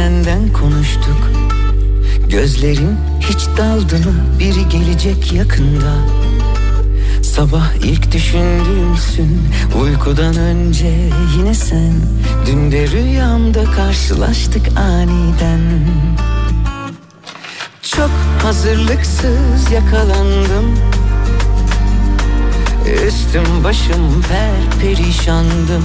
Senden konuştuk. Gözlerin hiç daldı mı? Biri gelecek yakında. Sabah ilk düşündüğümsün Uykudan önce yine sen Dün de rüyamda karşılaştık aniden Çok hazırlıksız yakalandım Üstüm başım per perişandım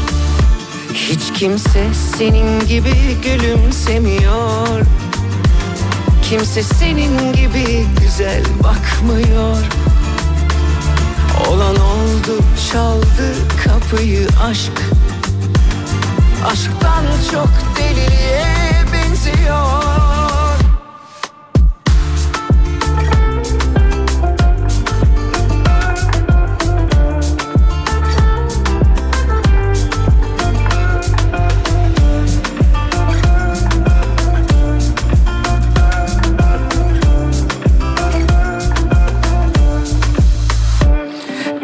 hiç kimse senin gibi gülümsemiyor. Kimse senin gibi güzel bakmıyor. Olan oldu çaldı kapıyı aşk. Aşktan çok deliliğe benziyor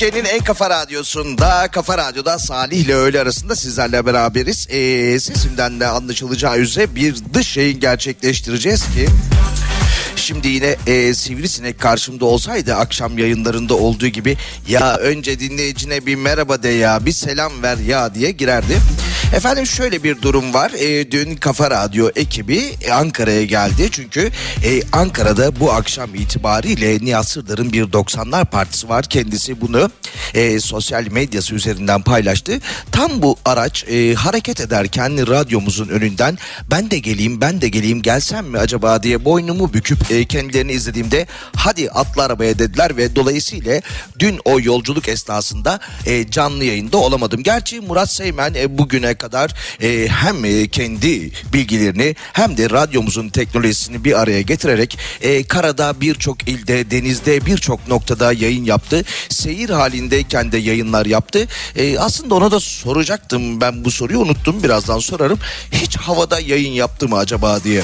Türkiye'nin en kafa radyosunda, kafa radyoda Salih ile öğle arasında sizlerle beraberiz. Ee, sesimden de anlaşılacağı üzere bir dış yayın gerçekleştireceğiz ki... Şimdi yine e, Sivrisinek karşımda olsaydı akşam yayınlarında olduğu gibi ya önce dinleyicine bir merhaba de ya bir selam ver ya diye girerdi. Efendim şöyle bir durum var. E, dün Kafa Radyo ekibi Ankara'ya geldi. Çünkü e, Ankara'da bu akşam itibariyle Nihat Sırdar'ın bir 90'lar partisi var. Kendisi bunu e, sosyal medyası üzerinden paylaştı. Tam bu araç e, hareket ederken radyomuzun önünden ben de geleyim ben de geleyim gelsem mi acaba diye boynumu büküp e, kendilerini izlediğimde hadi atla arabaya dediler ve dolayısıyla dün o yolculuk esnasında e, canlı yayında olamadım. Gerçi Murat Seymen e, bugüne kadar e, hem e, kendi bilgilerini hem de radyomuzun teknolojisini bir araya getirerek e, karada birçok ilde denizde birçok noktada yayın yaptı. Seyir halindeyken de yayınlar yaptı. E, aslında ona da soracaktım ben bu soruyu unuttum birazdan sorarım. Hiç havada yayın yaptı mı acaba diye.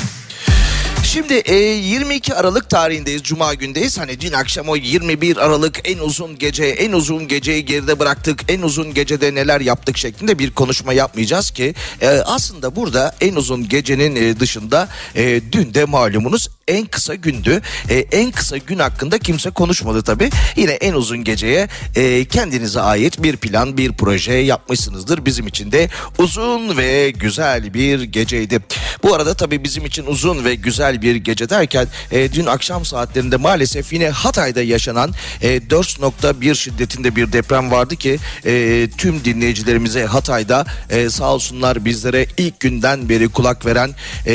Şimdi e, 22 Aralık tarihindeyiz. Cuma gündeyiz. Hani dün akşam o 21 Aralık en uzun gece, en uzun geceyi geride bıraktık. En uzun gecede neler yaptık şeklinde bir konuşma yapmayacağız ki. E, aslında burada en uzun gecenin e, dışında e, dün de malumunuz en kısa gündü. E, en kısa gün hakkında kimse konuşmadı tabii. Yine en uzun geceye e, kendinize ait bir plan, bir proje yapmışsınızdır. Bizim için de uzun ve güzel bir geceydi. Bu arada tabii bizim için uzun ve güzel bir gece derken e, dün akşam saatlerinde maalesef yine Hatay'da yaşanan e, 4.1 şiddetinde bir deprem vardı ki e, tüm dinleyicilerimize Hatay'da e, sağ olsunlar bizlere ilk günden beri kulak veren e,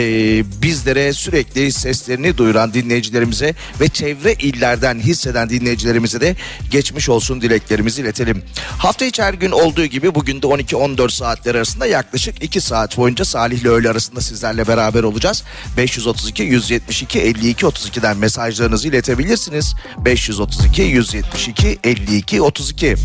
bizlere sürekli seslerini duyuran dinleyicilerimize ve çevre illerden hisseden dinleyicilerimize de geçmiş olsun dileklerimizi iletelim. Hafta içi her gün olduğu gibi bugün de 12-14 saatler arasında yaklaşık 2 saat boyunca Salih ile öğle arasında sizlerle beraber olacağız. 532 172 52 32'den mesajlarınızı iletebilirsiniz. 532 172 52 32.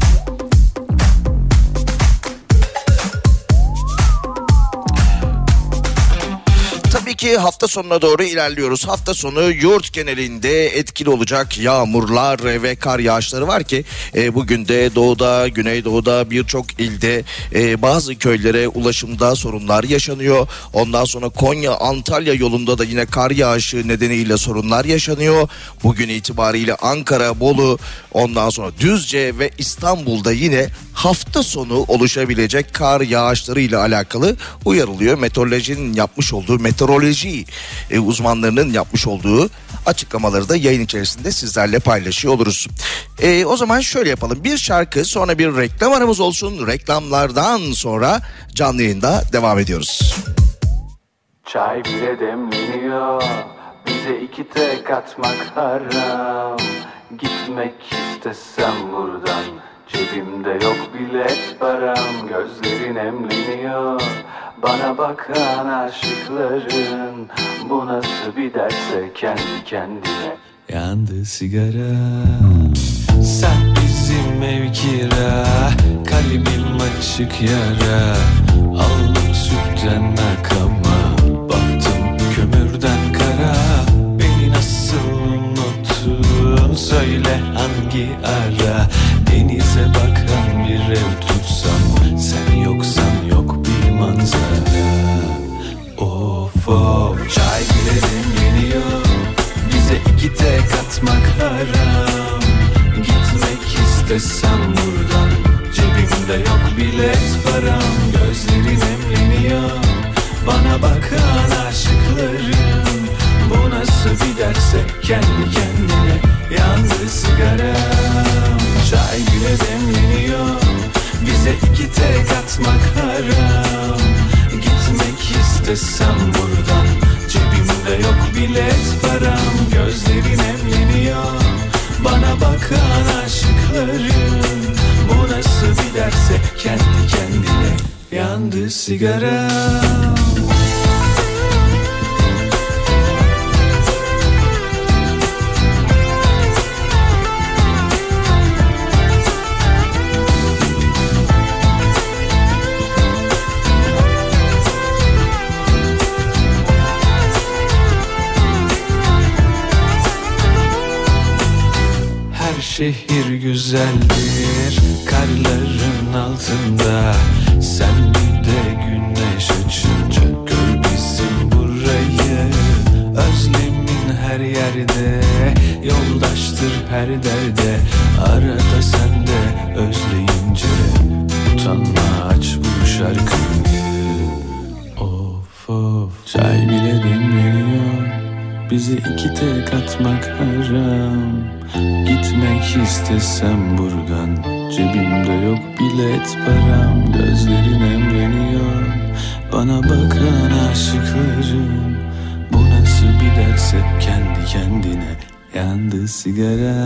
ki hafta sonuna doğru ilerliyoruz. Hafta sonu yurt genelinde etkili olacak yağmurlar ve kar yağışları var ki e, bugün de doğuda, güneydoğuda birçok ilde e, bazı köylere ulaşımda sorunlar yaşanıyor. Ondan sonra Konya, Antalya yolunda da yine kar yağışı nedeniyle sorunlar yaşanıyor. Bugün itibariyle Ankara, Bolu, ondan sonra Düzce ve İstanbul'da yine hafta sonu oluşabilecek kar yağışları ile alakalı uyarılıyor. Meteorolojinin yapmış olduğu meteoroloji e, uzmanlarının yapmış olduğu açıklamaları da yayın içerisinde sizlerle paylaşıyor oluruz. E, o zaman şöyle yapalım. Bir şarkı sonra bir reklam aramız olsun. Reklamlardan sonra canlı yayında devam ediyoruz. Çay bile demleniyor Bize iki tek atmak haram Gitmek istesem buradan Cebimde yok bilet param Gözlerin emleniyor Bana bakan aşıkların Bu nasıl bir derse kendi kendine. Yandı sigara. Sen bizim ev kira Kalbim açık yara. Aldım sütten akama Baktım kömürden kara. Beni nasıl unuttun? Söyle hangi ara ev tutsam Sen yoksan yok bir manzara. Of of. Çay bile demleniyor Bize iki tek atmak haram. Gitmek istesem buradan Cebimde yok bilet param. Gözlerin emleniyor Bana bakan aşıkların Bu nasıl bir derse kendi kendine Yandı sigaram Çay bile demleniyor Bize iki tek atmak haram Gitmek istesem buradan. Cebimde yok bilet param. Gözlerin emleniyor Bana bakan aşıkların Bu nasıl bir derse kendi kendine Yandı sigaram şehir güzeldir karların altında. Sen bir sigara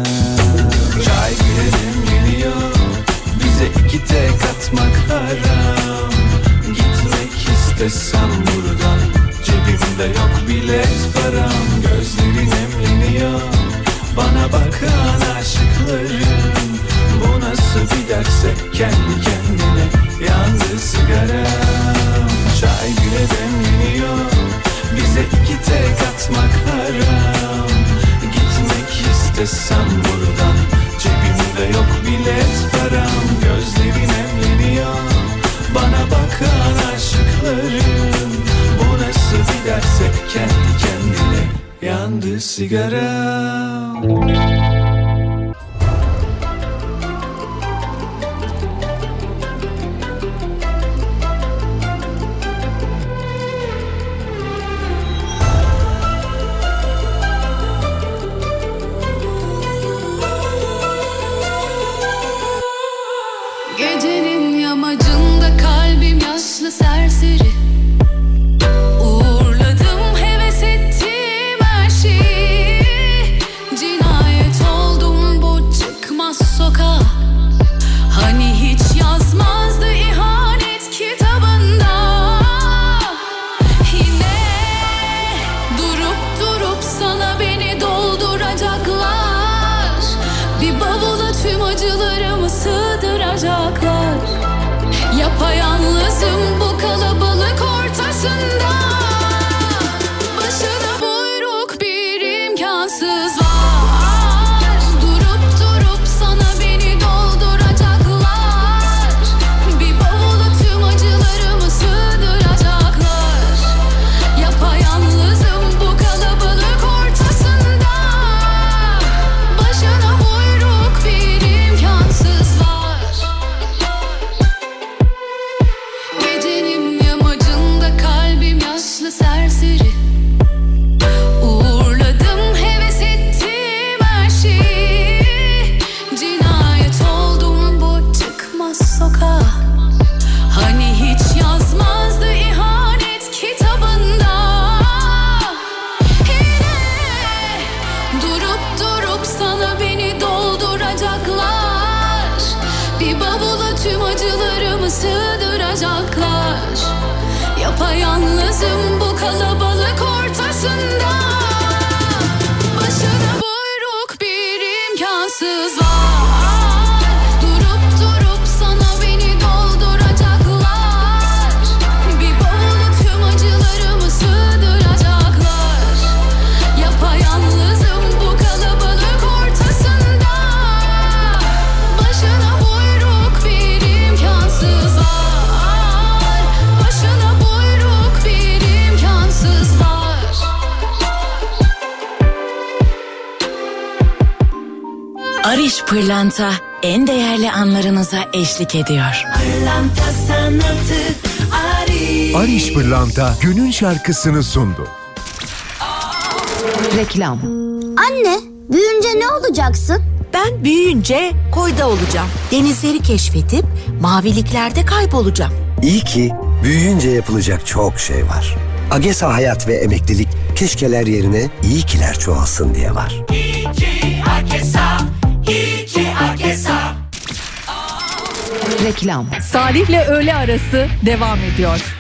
eşlik ediyor. Pırlanta sanatı Ari Ariş Pırlanta günün şarkısını sundu. Reklam. Anne, büyüyünce ne olacaksın? Ben büyüyünce koyda olacağım. Denizleri keşfedip maviliklerde kaybolacağım. İyi ki büyüyünce yapılacak çok şey var. AGESA Hayat ve Emeklilik keşkeler yerine iyi kiler çoğalsın diye var. Reklam. Salih'le öğle arası devam ediyor.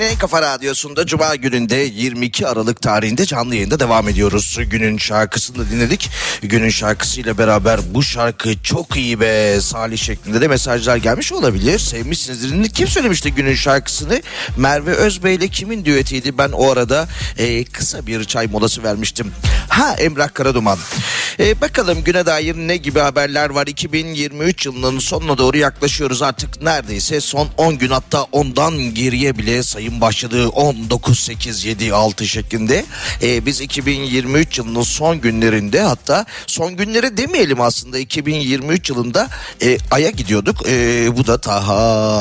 En kafa radyosunda Cuma gününde 22 Aralık tarihinde canlı yayında devam ediyoruz. Günün şarkısını dinledik. Günün şarkısıyla beraber bu şarkı çok iyi be Salih şeklinde de mesajlar gelmiş olabilir. Sevmişsinizdir. Kim söylemişti günün şarkısını? Merve Özbey ile kimin düetiydi? Ben o arada e, kısa bir çay molası vermiştim. Ha Emrah Karaduman. E, bakalım güne dair ne gibi haberler var? 2023 yılının sonuna doğru yaklaşıyoruz artık neredeyse son 10 gün hatta ondan geriye bile sayım başladı 19 8 7 6 şeklinde. E, biz 2023 yılının son günlerinde hatta son günleri demeyelim aslında 2023 yılında e, Ay'a gidiyorduk. E, bu da ta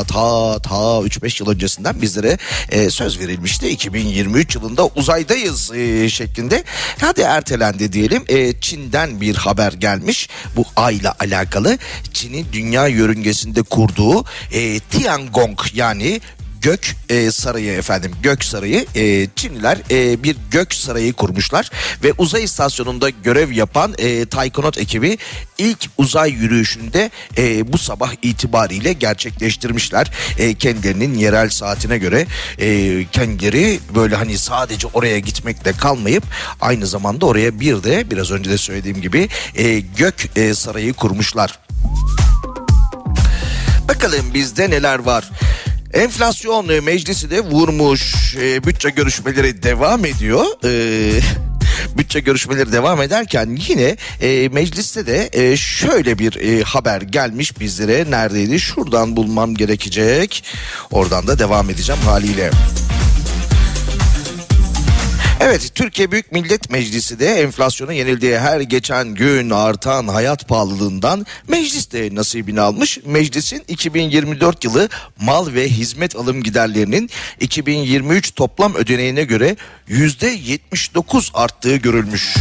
ta ta 3-5 yıl öncesinden bizlere e, söz verilmişti. 2023 yılında uzaydayız e, şeklinde. Hadi ertelendi diyelim. E, Çin'den bir haber gelmiş. Bu Ay'la alakalı. Çin'in dünya yörüngesinde kurduğu e, Tiangong yani gök e, sarayı efendim gök sarayı e, Çinliler e, bir gök sarayı kurmuşlar ve uzay istasyonunda görev yapan e, Taikonaut ekibi ilk uzay yürüyüşünde e, bu sabah itibariyle gerçekleştirmişler e, kendilerinin yerel saatine göre e, kendileri böyle hani sadece oraya gitmekle kalmayıp aynı zamanda oraya bir de biraz önce de söylediğim gibi e, gök e, sarayı kurmuşlar. Bakalım bizde neler var. Enflasyon e, meclisi de vurmuş. E, bütçe görüşmeleri devam ediyor. E, bütçe görüşmeleri devam ederken yine mecliste de şöyle bir haber gelmiş bizlere. Neredeydi? Şuradan bulmam gerekecek. Oradan da devam edeceğim haliyle. Evet Türkiye Büyük Millet Meclisi de enflasyona yenildiği her geçen gün artan hayat pahalılığından meclis de nasibini almış. Meclisin 2024 yılı mal ve hizmet alım giderlerinin 2023 toplam ödeneğine göre %79 arttığı görülmüş.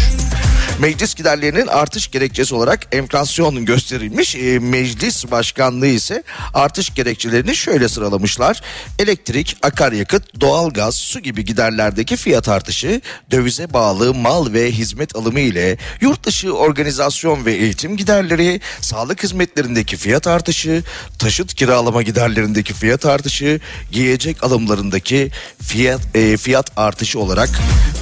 Meclis giderlerinin artış gerekçesi olarak enflasyon gösterilmiş. E, meclis başkanlığı ise artış gerekçelerini şöyle sıralamışlar. Elektrik, akaryakıt, doğalgaz, su gibi giderlerdeki fiyat artışı, dövize bağlı mal ve hizmet alımı ile yurt dışı organizasyon ve eğitim giderleri, sağlık hizmetlerindeki fiyat artışı, taşıt kiralama giderlerindeki fiyat artışı, giyecek alımlarındaki fiyat e, fiyat artışı olarak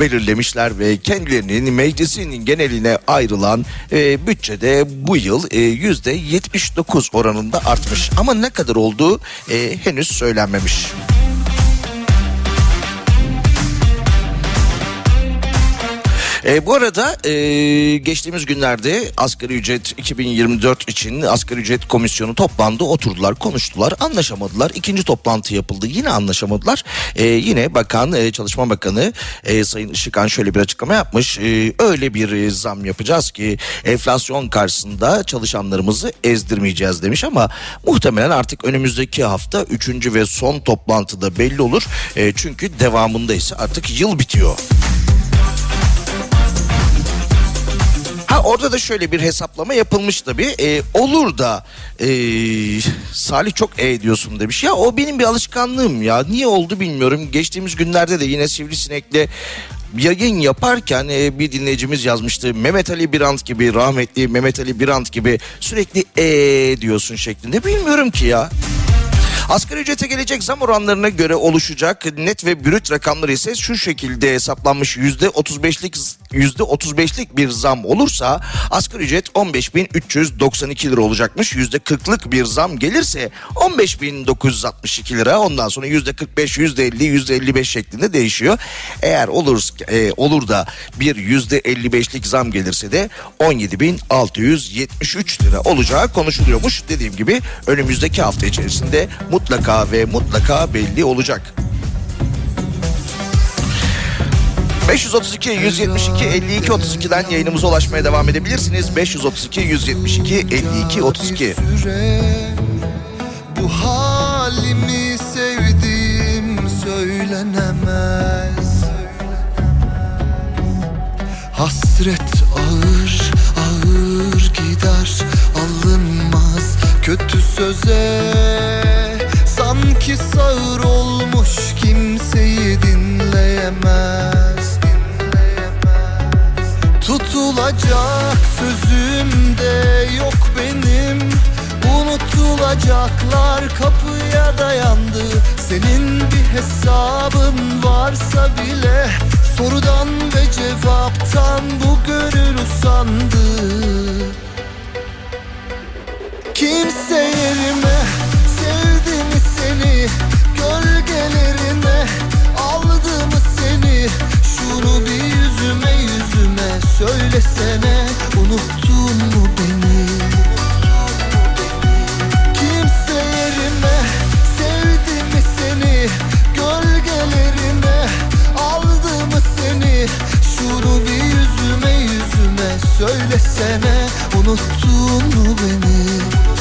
belirlemişler ve kendilerinin meclisin geneline ayrılan e, bütçede bu yıl e, yüzde 79 oranında artmış. Ama ne kadar olduğu e, henüz söylenmemiş. E, bu arada e, geçtiğimiz günlerde asgari ücret 2024 için asgari ücret komisyonu toplandı. Oturdular konuştular anlaşamadılar. İkinci toplantı yapıldı yine anlaşamadılar. E, yine bakan e, çalışma bakanı e, Sayın Işıkhan şöyle bir açıklama yapmış. E, öyle bir e, zam yapacağız ki enflasyon karşısında çalışanlarımızı ezdirmeyeceğiz demiş ama muhtemelen artık önümüzdeki hafta üçüncü ve son toplantıda belli olur. E, çünkü devamında ise artık yıl bitiyor. Ha orada da şöyle bir hesaplama yapılmış tabii. Ee, olur da e, Salih çok e diyorsun demiş. Ya o benim bir alışkanlığım ya. Niye oldu bilmiyorum. Geçtiğimiz günlerde de yine Sivrisinek'le yayın yaparken e, bir dinleyicimiz yazmıştı. Mehmet Ali Birant gibi rahmetli Mehmet Ali Birant gibi sürekli e diyorsun şeklinde. Bilmiyorum ki ya. Asgari ücrete gelecek zam oranlarına göre oluşacak net ve brüt rakamlar ise şu şekilde hesaplanmış yüzde 35'lik yüzde 35'lik bir zam olursa asgari ücret 15.392 lira olacakmış. Yüzde 40'lık bir zam gelirse 15.962 lira ondan sonra yüzde 45, yüzde 50, yüzde 55 şeklinde değişiyor. Eğer olur e, olur da bir yüzde 55'lik zam gelirse de 17.673 lira olacağı konuşuluyormuş. Dediğim gibi önümüzdeki hafta içerisinde mutlaka ve mutlaka belli olacak. 532 172 52 32'den yayınımıza ulaşmaya devam edebilirsiniz. 532 172 52 32. Bu halimi sevdim söylenemez Hasret ağır ağır gider alınmaz kötü söze Sanki sağır olmuş kimseyi dinleyemez Tutulacak sözümde yok benim. Unutulacaklar kapıya dayandı. Senin bir hesabın varsa bile Sorudan ve cevaptan bu gönül usandı. Kimse yerime sevdi mi seni? Gölgelerine aldı mı seni Şunu bir yüzüme yüzüme söylesene. Unuttun mu beni? Kimse yerime sevdi mi seni? Gölgelerine aldı mı seni? Şunu bir yüzüme yüzüme söylesene. Unuttun mu beni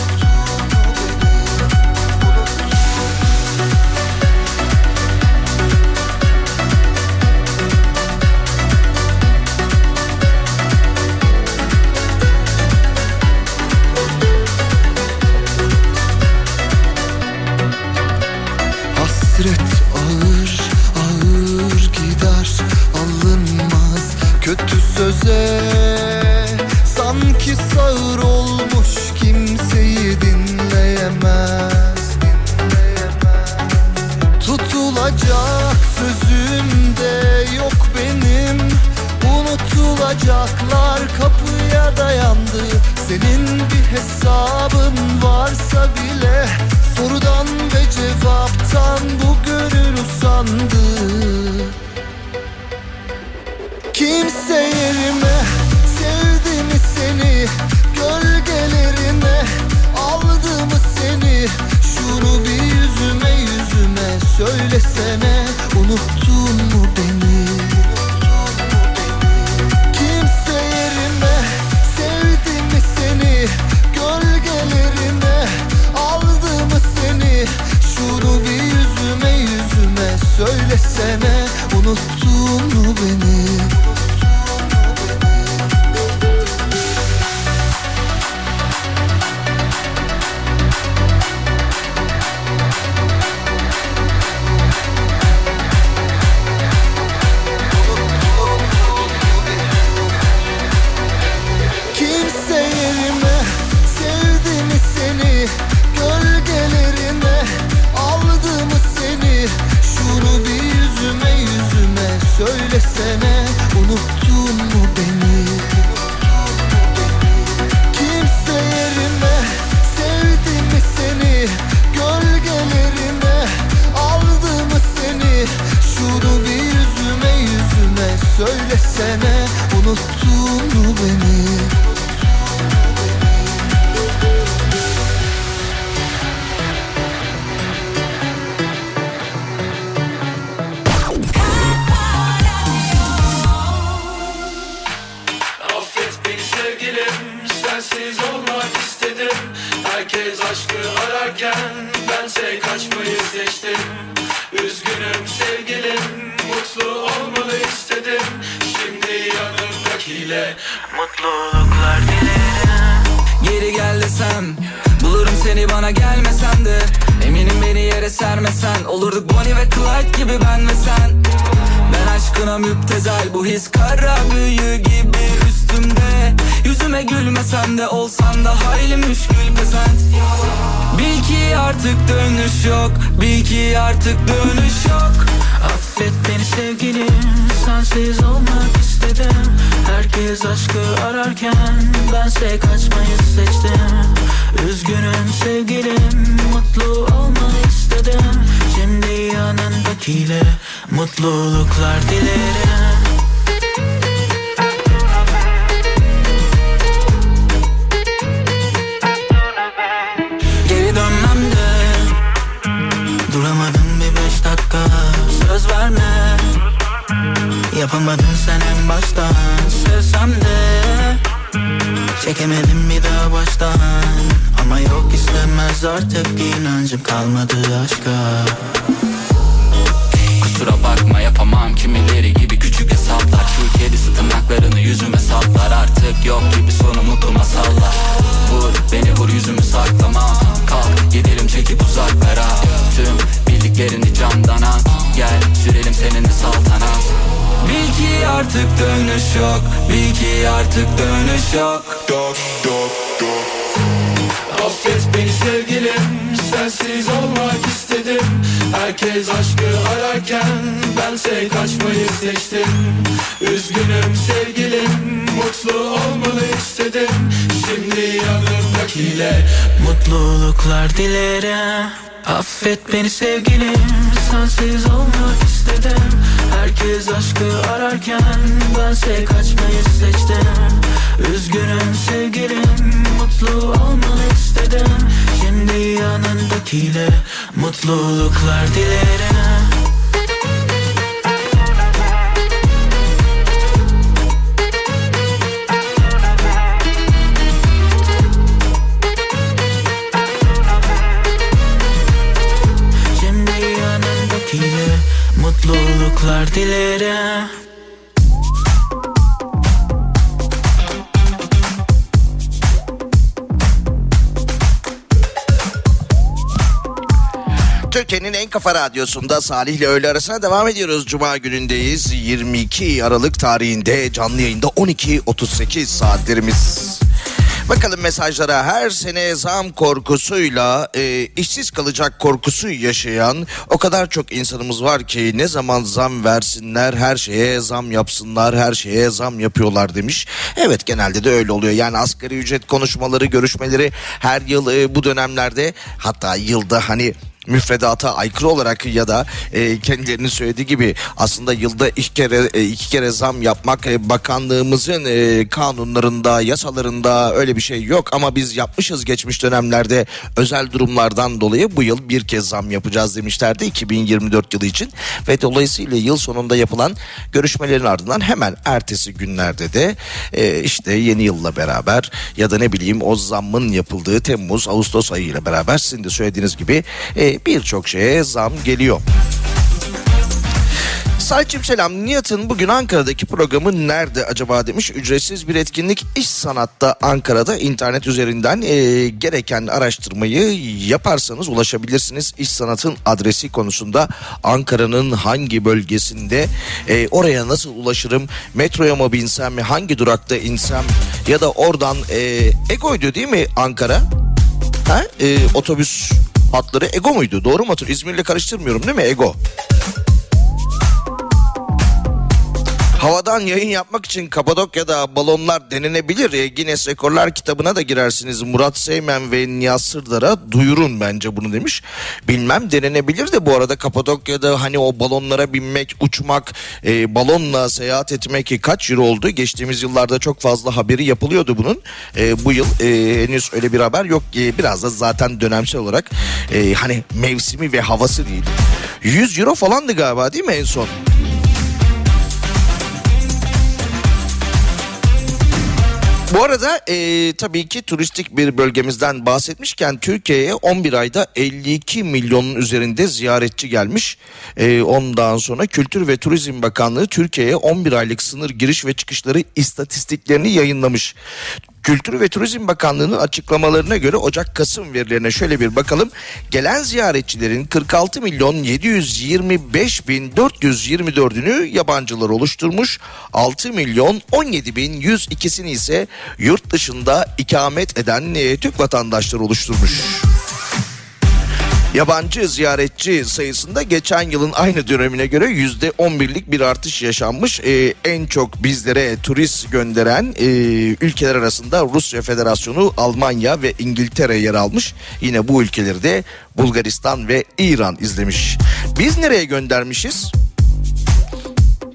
Affet beni sevgilim Sensiz olmak istedim. Herkes aşkı ararken Bense kaçmayı seçtim. Üzgünüm sevgilim Mutlu olmanı istedim. Şimdi yanımdakiyle Mutluluklar dilerim. Affet beni sevgilim Sensiz olmak istedim. Herkes aşkı ararken Bense kaçmayı seçtim. Üzgünüm sevgilim Mutlu olmanı istedim. Şimdi yanındakiyle Mutluluklar dilerim. mutluluklar dilerim Türkiye'nin en kafa radyosunda Salih ile öğle arasına devam ediyoruz. Cuma günündeyiz. 22 Aralık tarihinde canlı yayında 12.38 saatlerimiz. Bakalım mesajlara her sene zam korkusuyla e, işsiz kalacak korkusu yaşayan o kadar çok insanımız var ki ne zaman zam versinler her şeye zam yapsınlar her şeye zam yapıyorlar demiş. Evet genelde de öyle oluyor yani asgari ücret konuşmaları görüşmeleri her yıl e, bu dönemlerde hatta yılda hani müfredata aykırı olarak ya da e, kendilerinin söylediği gibi aslında yılda iki kere e, iki kere zam yapmak e, bakanlığımızın e, kanunlarında yasalarında öyle bir şey yok. Ama biz yapmışız geçmiş dönemlerde özel durumlardan dolayı bu yıl bir kez zam yapacağız demişlerdi 2024 yılı için. Ve dolayısıyla yıl sonunda yapılan görüşmelerin ardından hemen ertesi günlerde de e, işte yeni yılla beraber ya da ne bileyim o zammın yapıldığı Temmuz Ağustos ayı ile beraber sizin de söylediğiniz gibi e, birçok şeye zam geliyor. Saçım selam Nihat'ın bugün Ankara'daki programı nerede acaba demiş. Ücretsiz bir etkinlik iş sanatta Ankara'da internet üzerinden e, gereken araştırmayı yaparsanız ulaşabilirsiniz. İş sanatın adresi konusunda Ankara'nın hangi bölgesinde e, oraya nasıl ulaşırım metroya mı binsem hangi durakta insem ya da oradan e, Ego'ydu değil mi Ankara? Ha? E, otobüs hatları Ego muydu? Doğru mu hatır? İzmir'le karıştırmıyorum değil mi Ego? Havadan yayın yapmak için Kapadokya'da balonlar denenebilir. E, Guinness Rekorlar kitabına da girersiniz. Murat Seymen ve Niyaz Sırdar'a duyurun bence bunu demiş. Bilmem denenebilir de bu arada Kapadokya'da hani o balonlara binmek, uçmak, e, balonla seyahat etmek kaç euro oldu? Geçtiğimiz yıllarda çok fazla haberi yapılıyordu bunun. E, bu yıl e, henüz öyle bir haber yok. E, biraz da zaten dönemsel olarak e, hani mevsimi ve havası değil. 100 euro falandı galiba değil mi en son? Bu arada e, tabii ki turistik bir bölgemizden bahsetmişken Türkiye'ye 11 ayda 52 milyonun üzerinde ziyaretçi gelmiş. E, ondan sonra Kültür ve Turizm Bakanlığı Türkiye'ye 11 aylık sınır giriş ve çıkışları istatistiklerini yayınlamış. Kültür ve Turizm Bakanlığı'nın açıklamalarına göre Ocak-Kasım verilerine şöyle bir bakalım. Gelen ziyaretçilerin 46 milyon 725 bin 424'ünü yabancılar oluşturmuş. 6 milyon 17 bin 102'sini ise yurt dışında ikamet eden e, Türk vatandaşları oluşturmuş. Yabancı ziyaretçi sayısında geçen yılın aynı dönemine göre yüzde 11'lik bir artış yaşanmış. Ee, en çok bizlere turist gönderen e, ülkeler arasında Rusya Federasyonu, Almanya ve İngiltere yer almış. Yine bu ülkeleri de Bulgaristan ve İran izlemiş. Biz nereye göndermişiz?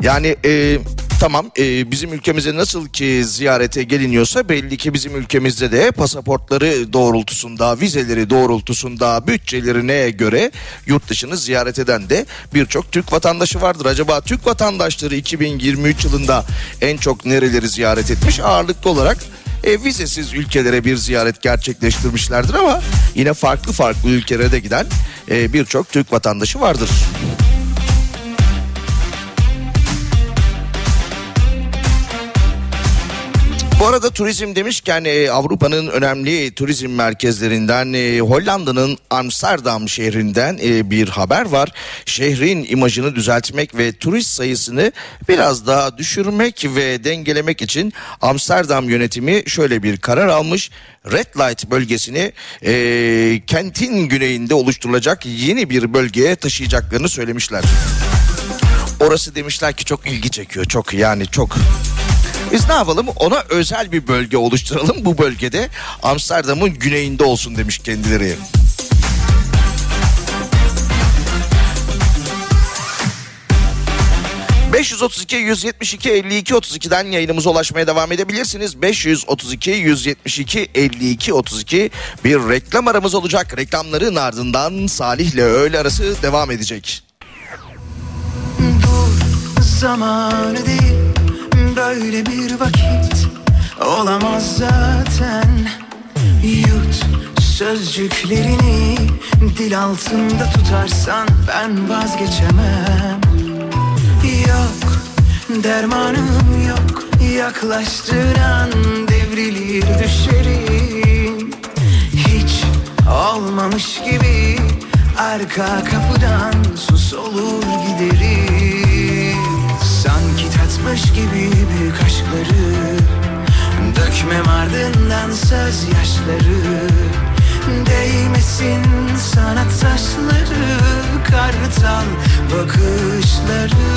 Yani e, tamam e, bizim ülkemize nasıl ki ziyarete geliniyorsa belli ki bizim ülkemizde de pasaportları doğrultusunda, vizeleri doğrultusunda, bütçelerine göre yurt dışını ziyaret eden de birçok Türk vatandaşı vardır. Acaba Türk vatandaşları 2023 yılında en çok nereleri ziyaret etmiş? Ağırlıklı olarak e, vizesiz ülkelere bir ziyaret gerçekleştirmişlerdir ama yine farklı farklı ülkelere de giden e, birçok Türk vatandaşı vardır. Bu arada turizm demişken e, Avrupa'nın önemli turizm merkezlerinden e, Hollanda'nın Amsterdam şehrinden e, bir haber var. Şehrin imajını düzeltmek ve turist sayısını biraz daha düşürmek ve dengelemek için Amsterdam yönetimi şöyle bir karar almış. Red Light bölgesini e, kentin güneyinde oluşturulacak yeni bir bölgeye taşıyacaklarını söylemişler. Orası demişler ki çok ilgi çekiyor. Çok yani çok biz ne yapalım ona özel bir bölge oluşturalım. Bu bölgede Amsterdam'ın güneyinde olsun demiş kendileri. ...532 172 52 32'den yayınımıza ulaşmaya devam edebilirsiniz. 532 172 52 32 bir reklam aramız olacak. Reklamların ardından Salih'le öğle arası devam edecek. Dur zamanı değil böyle bir vakit olamaz zaten. Yut sözcüklerini dil altında tutarsan ben vazgeçemem. Yok dermanım yok yaklaştıran devrilir düşerim Hiç olmamış gibi arka kapıdan sus olur giderim Tatmış gibi büyük aşkları. Dökmem ardından söz yaşları. Değmesin sanat taşları Kartal bakışları.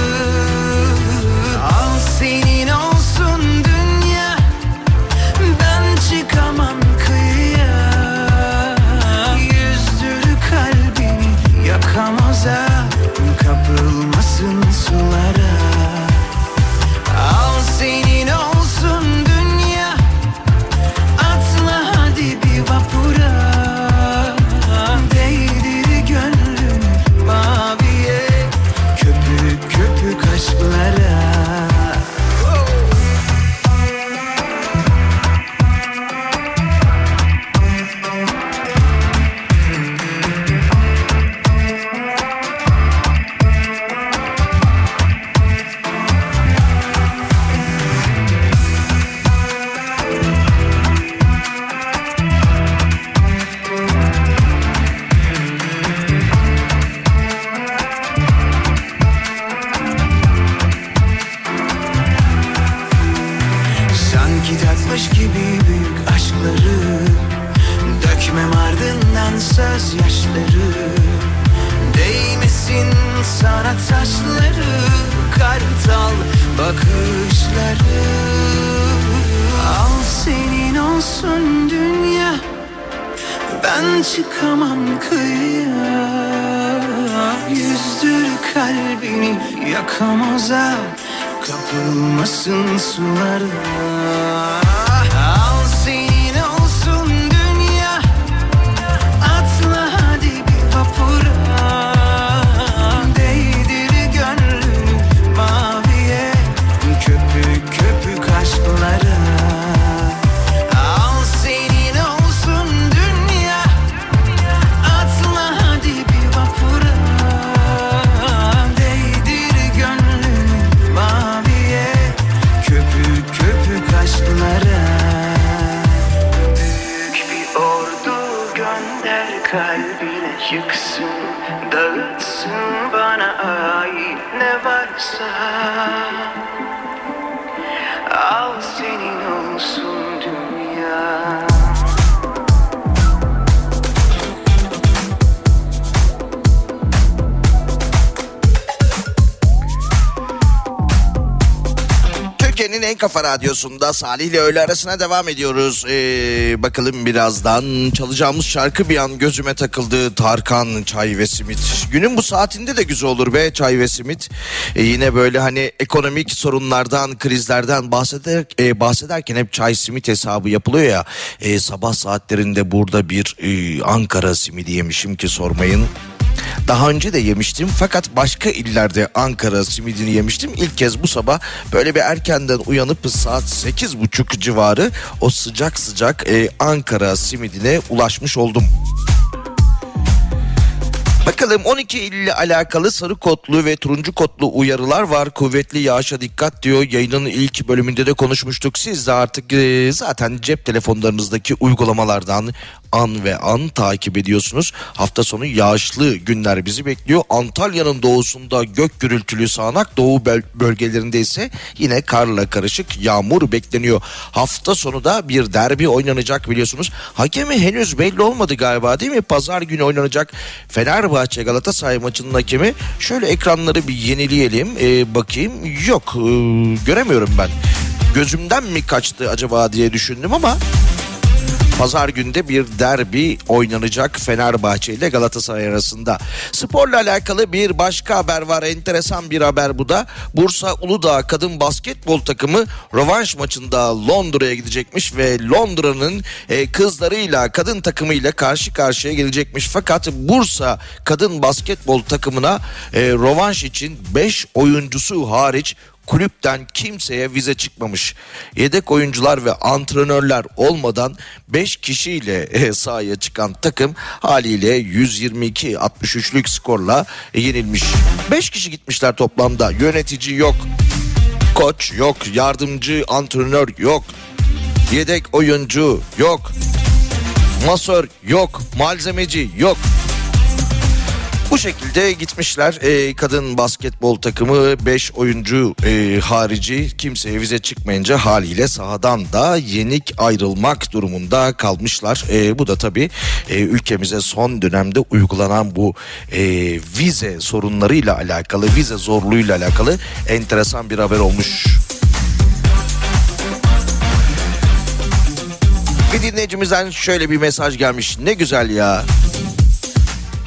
Al senin olsun Al senin olsun dünya. Ben çıkamam kıyıya. Yüzdür kalbini yakamoza Kapılmasın sulara en kafa radyosunda Salih ile öğle arasına devam ediyoruz. Ee, bakalım birazdan çalacağımız şarkı bir an gözüme takıldı. Tarkan Çay ve Simit. Günün bu saatinde de güzel olur be Çay ve Simit. Ee, yine böyle hani ekonomik sorunlardan, krizlerden bahseder, e, bahsederken hep çay simit hesabı yapılıyor ya. E, sabah saatlerinde burada bir e, Ankara simidi yemişim ki sormayın. Daha önce de yemiştim fakat başka illerde Ankara simidini yemiştim. İlk kez bu sabah böyle bir erkenden uyanıp saat sekiz buçuk civarı o sıcak sıcak e, Ankara simidine ulaşmış oldum. Bakalım 12 ile alakalı sarı kodlu ve turuncu kodlu uyarılar var. Kuvvetli yağışa dikkat diyor. Yayının ilk bölümünde de konuşmuştuk. Siz de artık e, zaten cep telefonlarınızdaki uygulamalardan an ve an takip ediyorsunuz. Hafta sonu yağışlı günler bizi bekliyor. Antalya'nın doğusunda gök gürültülü sağanak, doğu böl- bölgelerinde ise yine karla karışık yağmur bekleniyor. Hafta sonu da bir derbi oynanacak biliyorsunuz. Hakemi henüz belli olmadı galiba değil mi? Pazar günü oynanacak Fenerbahçe Galatasaray maçının hakemi. Şöyle ekranları bir yenileyelim. Ee, bakayım. Yok, ee, göremiyorum ben. Gözümden mi kaçtı acaba diye düşündüm ama Pazar günde bir derbi oynanacak Fenerbahçe ile Galatasaray arasında. Sporla alakalı bir başka haber var. Enteresan bir haber bu da. Bursa Uludağ kadın basketbol takımı rövanş maçında Londra'ya gidecekmiş ve Londra'nın e, kızlarıyla kadın takımıyla karşı karşıya gelecekmiş. Fakat Bursa kadın basketbol takımına e, rövanş için 5 oyuncusu hariç kulüpten kimseye vize çıkmamış. Yedek oyuncular ve antrenörler olmadan 5 kişiyle e, sahaya çıkan takım haliyle 122-63'lük skorla yenilmiş. 5 kişi gitmişler toplamda. Yönetici yok. Koç yok, yardımcı antrenör yok. Yedek oyuncu yok. Masör yok, malzemeci yok. Bu şekilde gitmişler e, kadın basketbol takımı 5 oyuncu e, harici kimseye vize çıkmayınca haliyle sahadan da yenik ayrılmak durumunda kalmışlar. E, bu da tabii e, ülkemize son dönemde uygulanan bu e, vize sorunlarıyla alakalı vize zorluğuyla alakalı enteresan bir haber olmuş. Bir dinleyicimizden şöyle bir mesaj gelmiş. Ne güzel ya.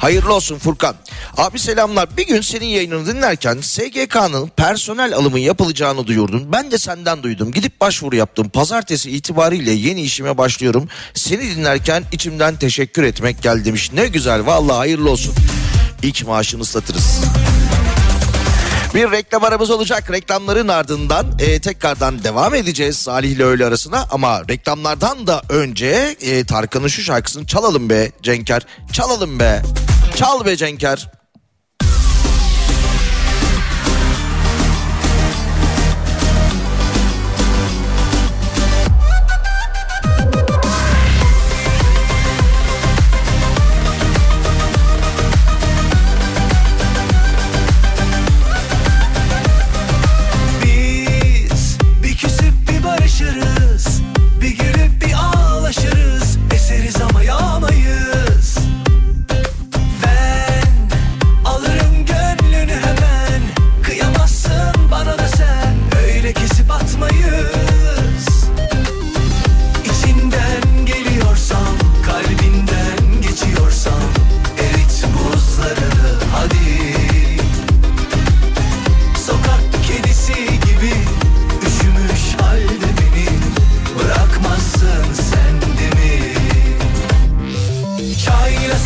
Hayırlı olsun Furkan. Abi selamlar. Bir gün senin yayınını dinlerken SGK'nın personel alımı yapılacağını duyurdun. Ben de senden duydum. Gidip başvuru yaptım. Pazartesi itibariyle yeni işime başlıyorum. Seni dinlerken içimden teşekkür etmek geldi demiş. Ne güzel vallahi hayırlı olsun. İlk maaşını ıslatırız. Bir reklam aramız olacak. Reklamların ardından e, tekrardan devam edeceğiz Salih ile öğle arasına. Ama reklamlardan da önce e, Tarkan'ın şu şarkısını çalalım be Cenker. Çalalım be. Çal be Cenker.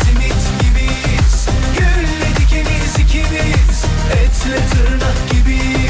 simit gibiyiz. Gülle dikeniz ikimiz. Etle tırnak gibiyiz.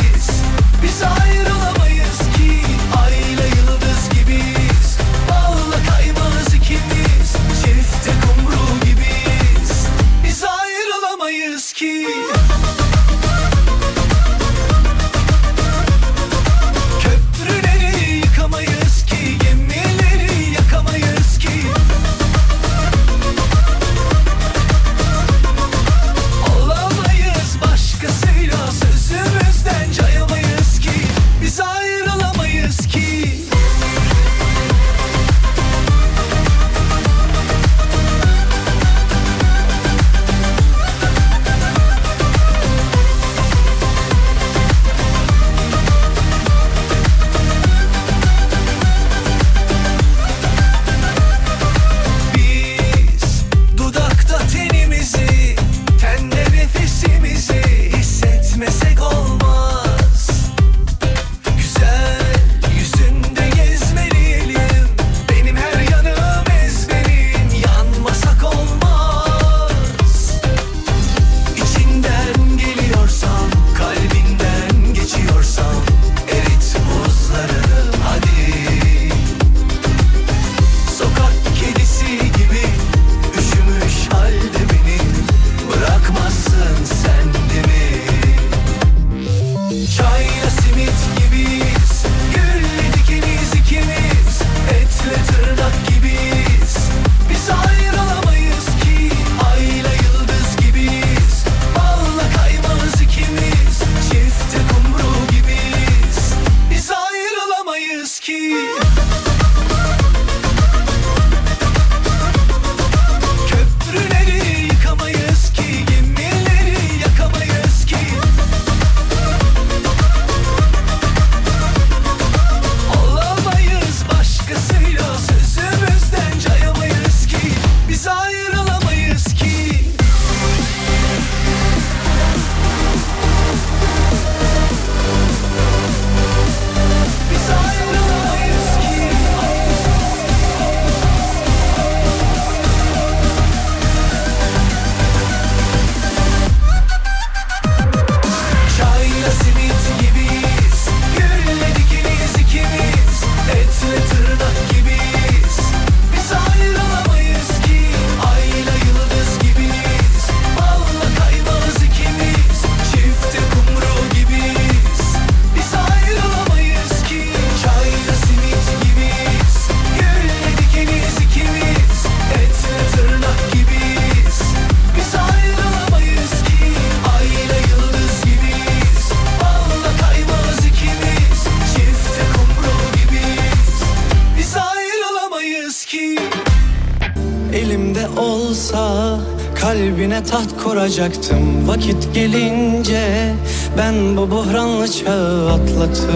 Taht kuracaktım vakit gelince Ben bu buhranlı çağı atlatıp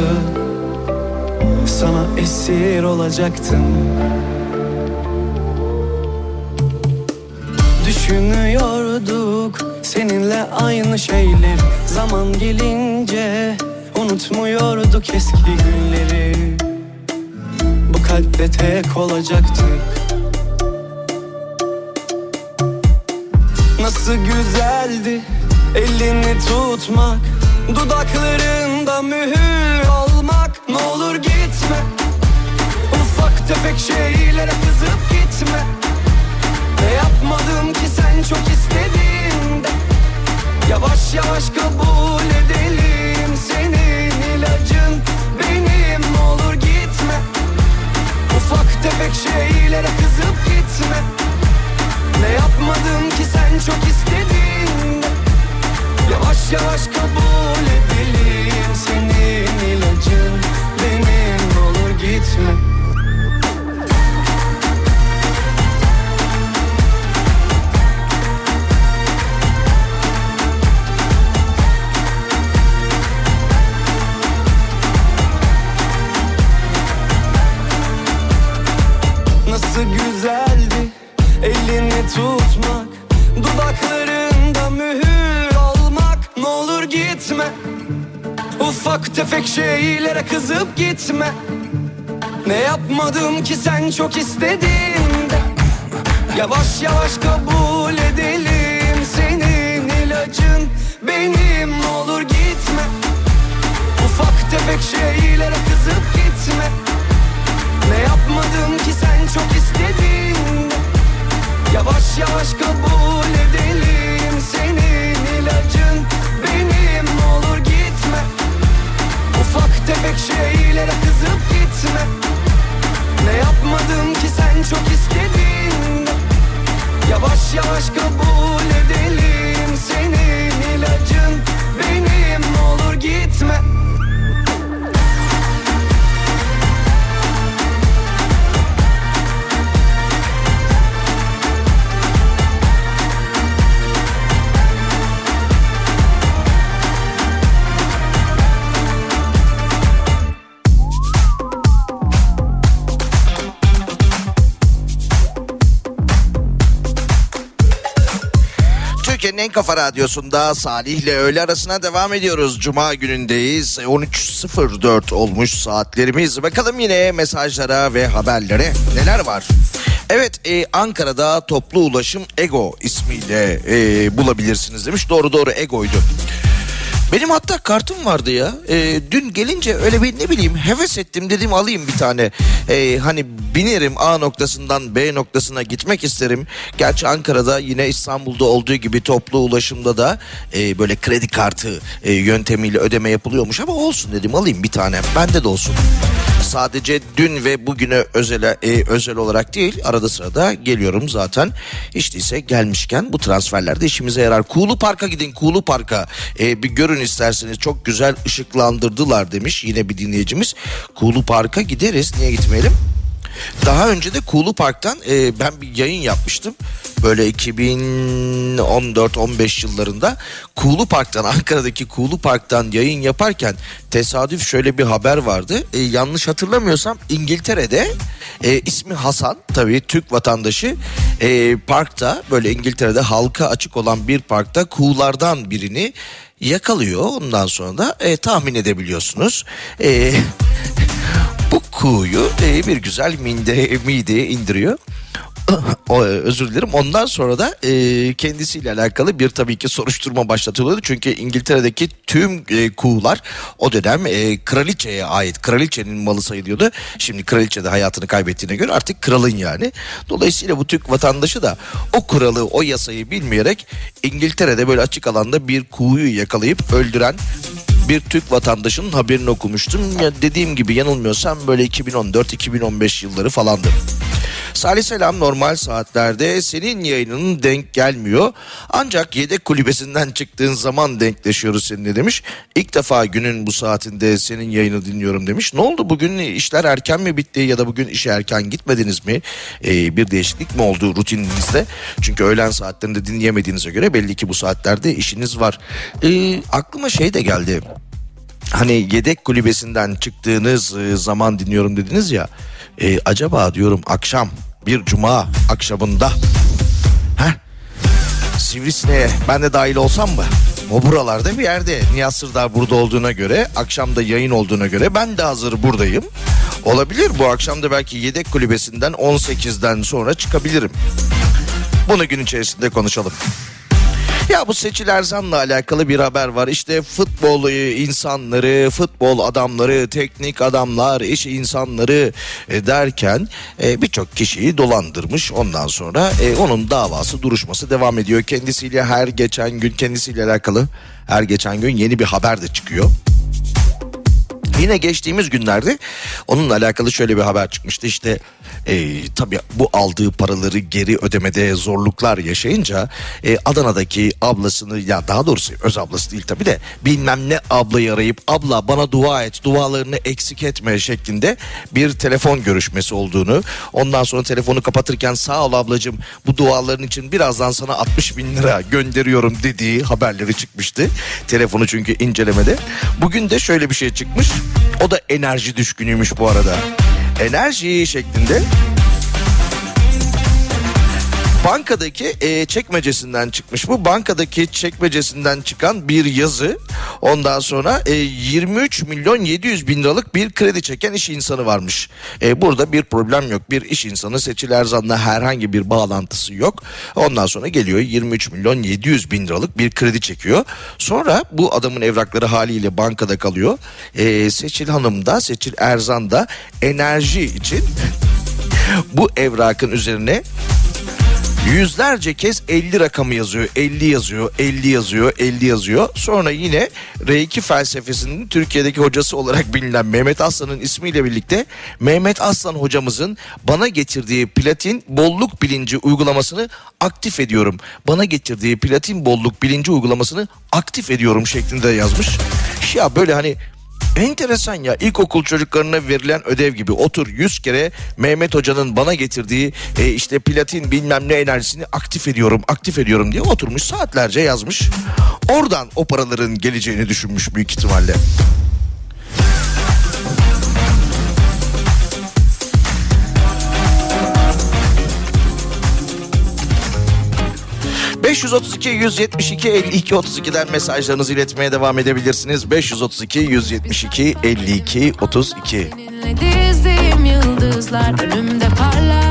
Sana esir olacaktım. Düşünüyorduk seninle aynı şeyler. Zaman gelince unutmuyorduk eski günleri. Bu kalpte tek olacaktık Nasıl güzeldi elini tutmak Dudaklarında mühür olmak. Ne olur gitme Ufak tefek şeylere kızıp gitme. Ne yapmadım ki sen çok istediğinde? Yavaş yavaş kabul edelim Senin ilacın benim. Ne olur gitme Ufak tefek şeylere kızıp gitme ne yapmadım ki sen çok istedin? Yavaş yavaş kabul edelim Senin ilacın. Benim olur gitme Ufak tefek şeylere kızıp gitme. Ne yapmadım ki sen çok istediğinde Yavaş yavaş kabul edelim Senin ilacın. Benim olur gitme. Ufak tefek şeylere kızıp gitme. Ne yapmadım ki sen çok istediğinde Yavaş yavaş kabul edelim Ufak tefek şeylere kızıp gitme. Ne yapmadım ki sen çok istediğinde Yavaş yavaş kabul edelim Senin ilacın benim. Olur gitme Türkiye'nin en kafa radyosunda Salih ile öğle arasına devam ediyoruz. Cuma günündeyiz. 13.04 olmuş saatlerimiz. Bakalım yine mesajlara ve haberlere neler var. Evet e, Ankara'da toplu ulaşım Ego ismiyle e, bulabilirsiniz demiş. Doğru doğru Ego'ydu. Benim hatta kartım vardı ya. E, dün gelince öyle bir ne bileyim heves ettim dedim alayım bir tane. E, hani binerim A noktasından B noktasına gitmek isterim. Gerçi Ankara'da yine İstanbul'da olduğu gibi toplu ulaşımda da e, böyle kredi kartı e, yöntemiyle ödeme yapılıyormuş ama olsun dedim alayım bir tane. Bende de olsun. Sadece dün ve bugüne özel, e, özel olarak değil arada sırada geliyorum zaten. Hiç değilse gelmişken bu transferlerde işimize yarar. Kuğulu Park'a gidin Kuğulu Park'a e, bir görün isterseniz çok güzel ışıklandırdılar demiş yine bir dinleyicimiz. Kuğulu Park'a gideriz niye gitmeyelim? Daha önce de Kuğulu Park'tan e, ben bir yayın yapmıştım. Böyle 2014-15 yıllarında Kuğulu Park'tan Ankara'daki Kuğulu Park'tan yayın yaparken tesadüf şöyle bir haber vardı. E, yanlış hatırlamıyorsam İngiltere'de e, ismi Hasan tabii Türk vatandaşı e, parkta böyle İngiltere'de halka açık olan bir parkta kuğulardan birini yakalıyor. Ondan sonra da e, tahmin edebiliyorsunuz. E, kuğuyu e, bir güzel minde, mideye indiriyor. o, özür dilerim. Ondan sonra da e, kendisiyle alakalı bir tabii ki soruşturma başlatılıyordu. Çünkü İngiltere'deki tüm e, kuğular o dönem e, kraliçeye ait. Kraliçenin malı sayılıyordu. Şimdi kraliçe de hayatını kaybettiğine göre artık kralın yani. Dolayısıyla bu Türk vatandaşı da o kuralı, o yasayı bilmeyerek İngiltere'de böyle açık alanda bir kuğuyu yakalayıp öldüren bir Türk vatandaşının haberini okumuştum. Ya dediğim gibi yanılmıyorsam böyle 2014-2015 yılları falandı. Salih Selam normal saatlerde senin yayının denk gelmiyor. Ancak yedek kulübesinden çıktığın zaman denkleşiyoruz seninle demiş. İlk defa günün bu saatinde senin yayını dinliyorum demiş. Ne oldu bugün işler erken mi bitti ya da bugün işe erken gitmediniz mi? Ee, bir değişiklik mi oldu rutininizde? Çünkü öğlen saatlerinde dinleyemediğinize göre belli ki bu saatlerde işiniz var. Ee, aklıma şey de geldi hani yedek kulübesinden çıktığınız e, zaman dinliyorum dediniz ya. E, acaba diyorum akşam bir cuma akşamında heh, Sivrisine'ye ben de dahil olsam mı? O buralarda bir yerde. Nihat Sırdar burada olduğuna göre, akşamda yayın olduğuna göre ben de hazır buradayım. Olabilir bu akşam da belki yedek kulübesinden 18'den sonra çıkabilirim. Bunu gün içerisinde konuşalım. Ya bu Seçil Erzan'la alakalı bir haber var. İşte futbol e, insanları, futbol adamları, teknik adamlar, iş insanları e, derken e, birçok kişiyi dolandırmış. Ondan sonra onun davası duruşması devam ediyor. Kendisiyle her geçen gün kendisiyle alakalı her geçen gün yeni bir haber de çıkıyor. Yine geçtiğimiz günlerde onunla alakalı şöyle bir haber çıkmıştı işte e, tabii bu aldığı paraları geri ödemede zorluklar yaşayınca e, Adana'daki ablasını ya daha doğrusu öz ablası değil tabii de bilmem ne ablayı arayıp abla bana dua et dualarını eksik etme şeklinde bir telefon görüşmesi olduğunu ondan sonra telefonu kapatırken sağ ol ablacığım bu duaların için birazdan sana 60 bin lira gönderiyorum dediği haberleri çıkmıştı. Telefonu çünkü incelemede. Bugün de şöyle bir şey çıkmış. O da enerji düşkünüymüş bu arada. Enerji şeklinde bankadaki e, çekmecesinden çıkmış bu. Bankadaki çekmecesinden çıkan bir yazı. Ondan sonra e, 23 milyon 700 bin liralık bir kredi çeken iş insanı varmış. E, burada bir problem yok. Bir iş insanı Seçil Erzan'la herhangi bir bağlantısı yok. Ondan sonra geliyor 23 milyon 700 bin liralık bir kredi çekiyor. Sonra bu adamın evrakları haliyle bankada kalıyor. E, Seçil Hanım da Seçil Erzan da enerji için bu evrakın üzerine Yüzlerce kez 50 rakamı yazıyor, 50 yazıyor, 50 yazıyor, 50 yazıyor. Sonra yine R2 felsefesinin Türkiye'deki hocası olarak bilinen Mehmet Aslan'ın ismiyle birlikte Mehmet Aslan hocamızın bana getirdiği platin bolluk bilinci uygulamasını aktif ediyorum. Bana getirdiği platin bolluk bilinci uygulamasını aktif ediyorum şeklinde yazmış. Ya böyle hani Enteresan ya ilkokul çocuklarına verilen ödev gibi otur 100 kere Mehmet Hoca'nın bana getirdiği e, işte platin bilmem ne enerjisini aktif ediyorum aktif ediyorum diye oturmuş saatlerce yazmış. Oradan o paraların geleceğini düşünmüş büyük ihtimalle. 532 172 52 32'den mesajlarınızı iletmeye devam edebilirsiniz. 532 172 52 32. Dizdiğim yıldızlar önümde parlar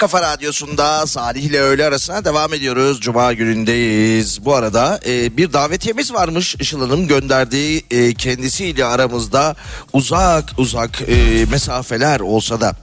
kafa radyosunda Salih ile öğle arasına devam ediyoruz. Cuma günündeyiz. Bu arada e, bir davetiyemiz varmış Işıl Hanım gönderdiği e, kendisiyle aramızda uzak uzak e, mesafeler olsa da.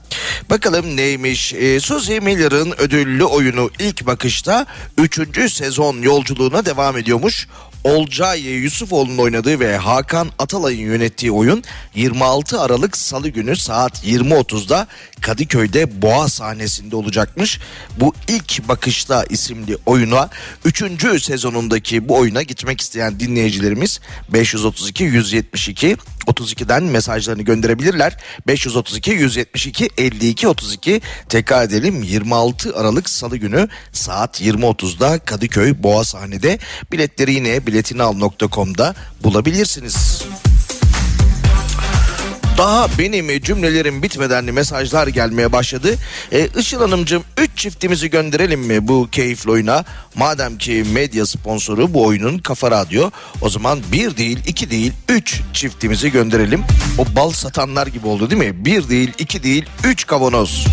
Bakalım neymiş? E, Suzy Miller'ın ödüllü oyunu ilk bakışta 3. sezon yolculuğuna devam ediyormuş. Olcay Yusufoğlu'nun oynadığı ve Hakan Atalay'ın yönettiği oyun 26 Aralık Salı günü saat 20.30'da Kadıköy'de Boğa sahnesinde olacakmış. Bu ilk bakışta isimli oyuna 3. sezonundaki bu oyuna gitmek isteyen dinleyicilerimiz 532 172 32'den mesajlarını gönderebilirler. 532 172 52 32 tekrar edelim 26 Aralık Salı günü saat 20.30'da Kadıköy Boğa sahnede biletleri yine biletinal.com'da bulabilirsiniz. Daha benim cümlelerim bitmeden mesajlar gelmeye başladı. Ee, Işıl Hanımcığım 3 çiftimizi gönderelim mi bu keyifli oyuna? Madem ki medya sponsoru bu oyunun Kafa Radyo o zaman bir değil iki değil 3 çiftimizi gönderelim. O bal satanlar gibi oldu değil mi? Bir değil iki değil 3 kavanoz.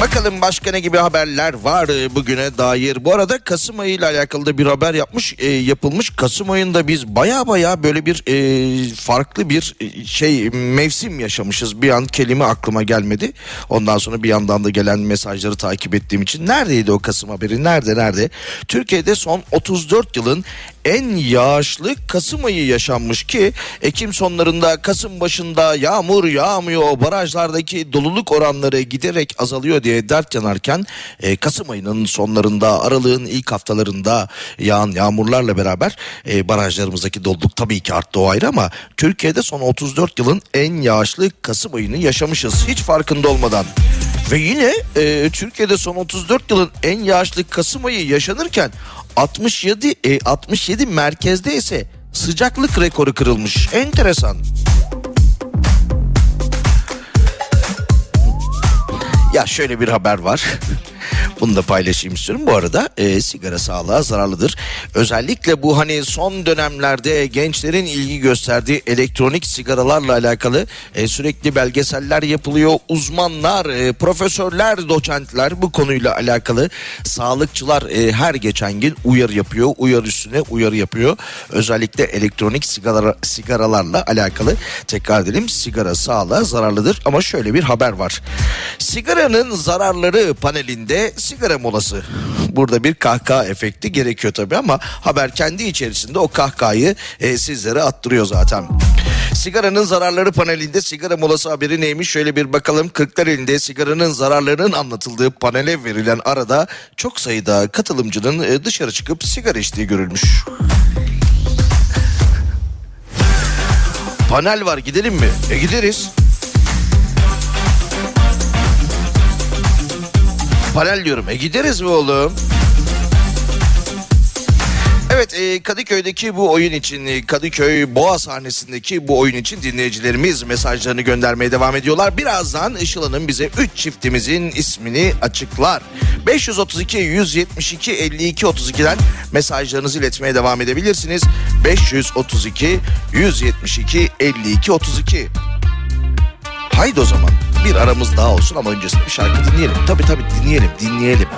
Bakalım başka ne gibi haberler var e, bugüne dair. Bu arada Kasım ayı ile alakalı da bir haber yapmış e, yapılmış. Kasım ayında biz baya baya böyle bir e, farklı bir e, şey mevsim yaşamışız. Bir an kelime aklıma gelmedi. Ondan sonra bir yandan da gelen mesajları takip ettiğim için neredeydi o Kasım haberi? Nerede nerede? Türkiye'de son 34 yılın en yağışlı Kasım ayı yaşanmış ki Ekim sonlarında Kasım başında yağmur yağmıyor barajlardaki doluluk oranları giderek azalıyor diye dert yanarken e, Kasım ayının sonlarında aralığın ilk haftalarında yağan yağmurlarla beraber e, barajlarımızdaki doluluk tabii ki arttı o ayrı ama Türkiye'de son 34 yılın en yağışlı Kasım ayını yaşamışız hiç farkında olmadan. Ve yine e, Türkiye'de son 34 yılın en yağışlı Kasım ayı yaşanırken 67 e, 67 merkezde ise sıcaklık rekoru kırılmış. Enteresan. Ya şöyle bir haber var. Bunu da paylaşayım istiyorum. Bu arada e, sigara sağlığa zararlıdır. Özellikle bu hani son dönemlerde gençlerin ilgi gösterdiği elektronik sigaralarla alakalı e, sürekli belgeseller yapılıyor. Uzmanlar, e, profesörler, doçentler bu konuyla alakalı sağlıkçılar e, her geçen gün uyarı yapıyor. Uyarı üstüne uyarı yapıyor. Özellikle elektronik sigara sigaralarla alakalı tekrar edelim sigara sağlığa zararlıdır ama şöyle bir haber var. Sigaranın zararları panelinde sigara molası. Burada bir kahkaha efekti gerekiyor tabii ama haber kendi içerisinde o kahkahayı e, sizlere attırıyor zaten. Sigaranın zararları panelinde sigara molası haberi neymiş şöyle bir bakalım. Kırklareli'nde sigaranın zararlarının anlatıldığı panele verilen arada çok sayıda katılımcının e, dışarı çıkıp sigara içtiği görülmüş. Panel var gidelim mi? E gideriz. Panel diyorum. E gideriz mi oğlum? Evet e, Kadıköy'deki bu oyun için e, Kadıköy Boğa sahnesindeki bu oyun için dinleyicilerimiz mesajlarını göndermeye devam ediyorlar. Birazdan Işıl Hanım bize 3 çiftimizin ismini açıklar. 532 172 52 32'den mesajlarınızı iletmeye devam edebilirsiniz. 532 172 52 32 Haydi o zaman bir aramız daha olsun ama öncesinde bir şarkı dinleyelim. Tabii tabii dinleyelim dinleyelim.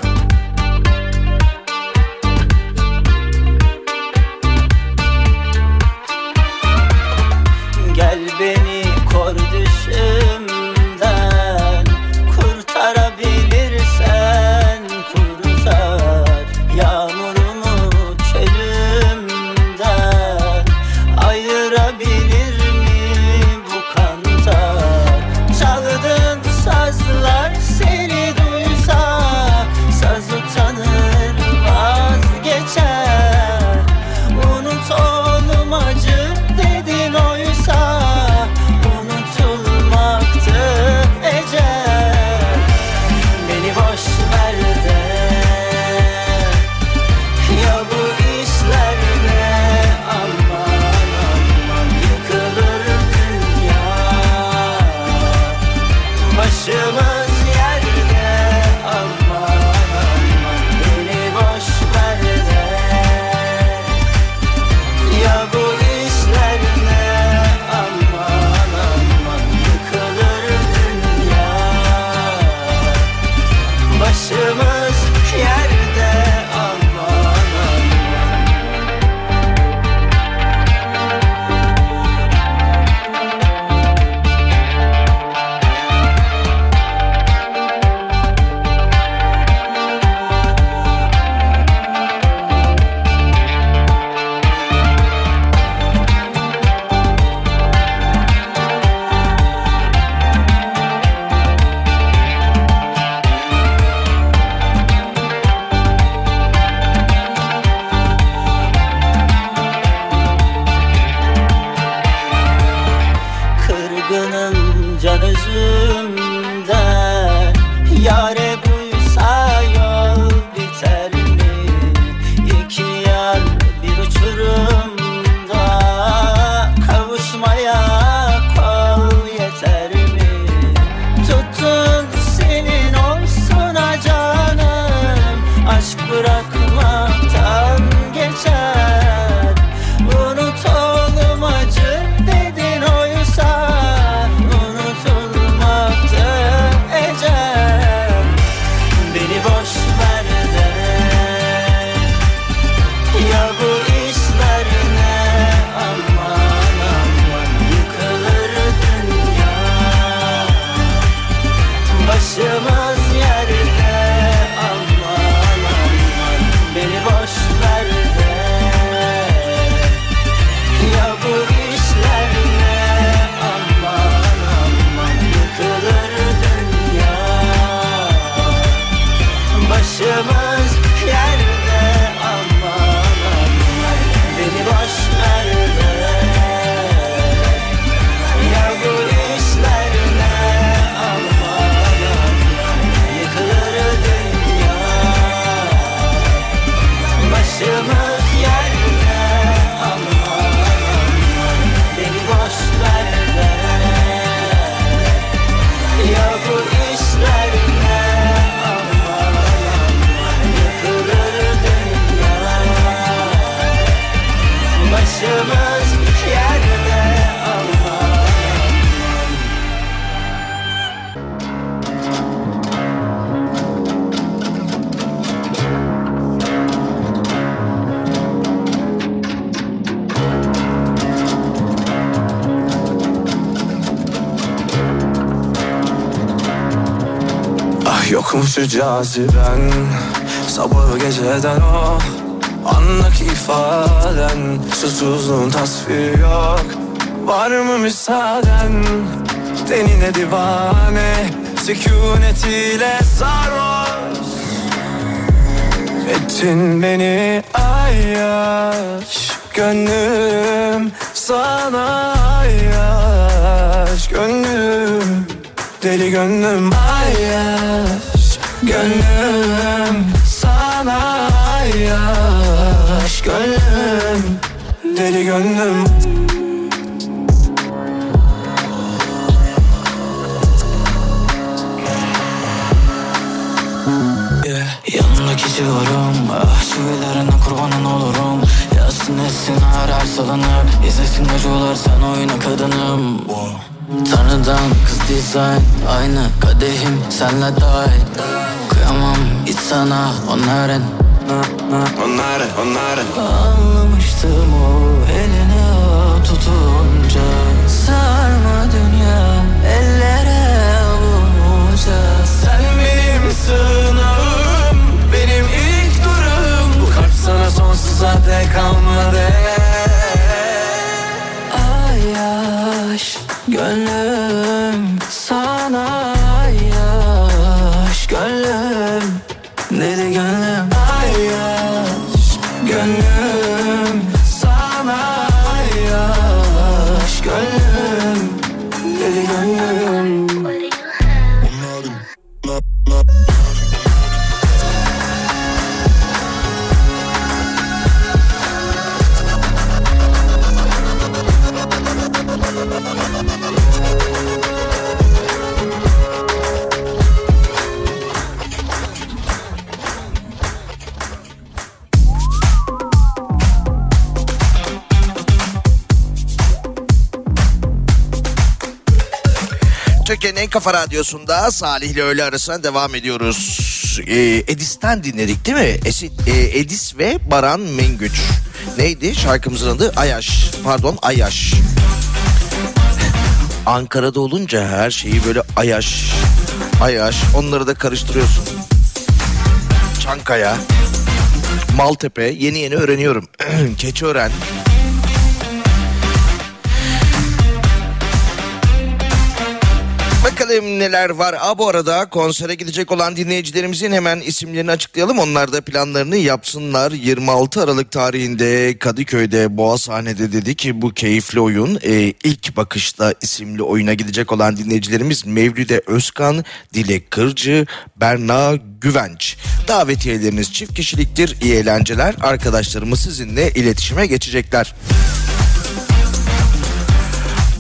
Caziben salınıp İzlesin acılar sen oyna kadınım. Tanrıdan kız dizayn Aynı kadehim. Senle dahil Kıyamam hiç sana onların. Onları onları Anlamıştım o eline tutunca. Sarma dünya ellere avunca Sen benim sığınağım Benim ilk durum Bu kalp sana sonsuza dek kalmadı Ayyaş gönlüm kafa radyosunda Salih ile öğle arasına devam ediyoruz. Ee, Edis'ten dinledik değil mi? Esi, e, Edis ve Baran Mengüç. Neydi şarkımızın adı? Ayaş. Pardon Ayaş. Ankara'da olunca her şeyi böyle Ayaş. Ayaş. Onları da karıştırıyorsun. Çankaya. Maltepe. Yeni yeni öğreniyorum. Keçiören. Bakalım neler var. Aa, bu arada konsere gidecek olan dinleyicilerimizin hemen isimlerini açıklayalım. Onlar da planlarını yapsınlar. 26 Aralık tarihinde Kadıköy'de Boğa sahnede dedi ki bu keyifli oyun e, ilk bakışta isimli oyuna gidecek olan dinleyicilerimiz Mevlüde Özkan, Dilek Kırcı, Berna Güvenç. Davetiyeleriniz çift kişiliktir. İyi eğlenceler. Arkadaşlarımız sizinle iletişime geçecekler.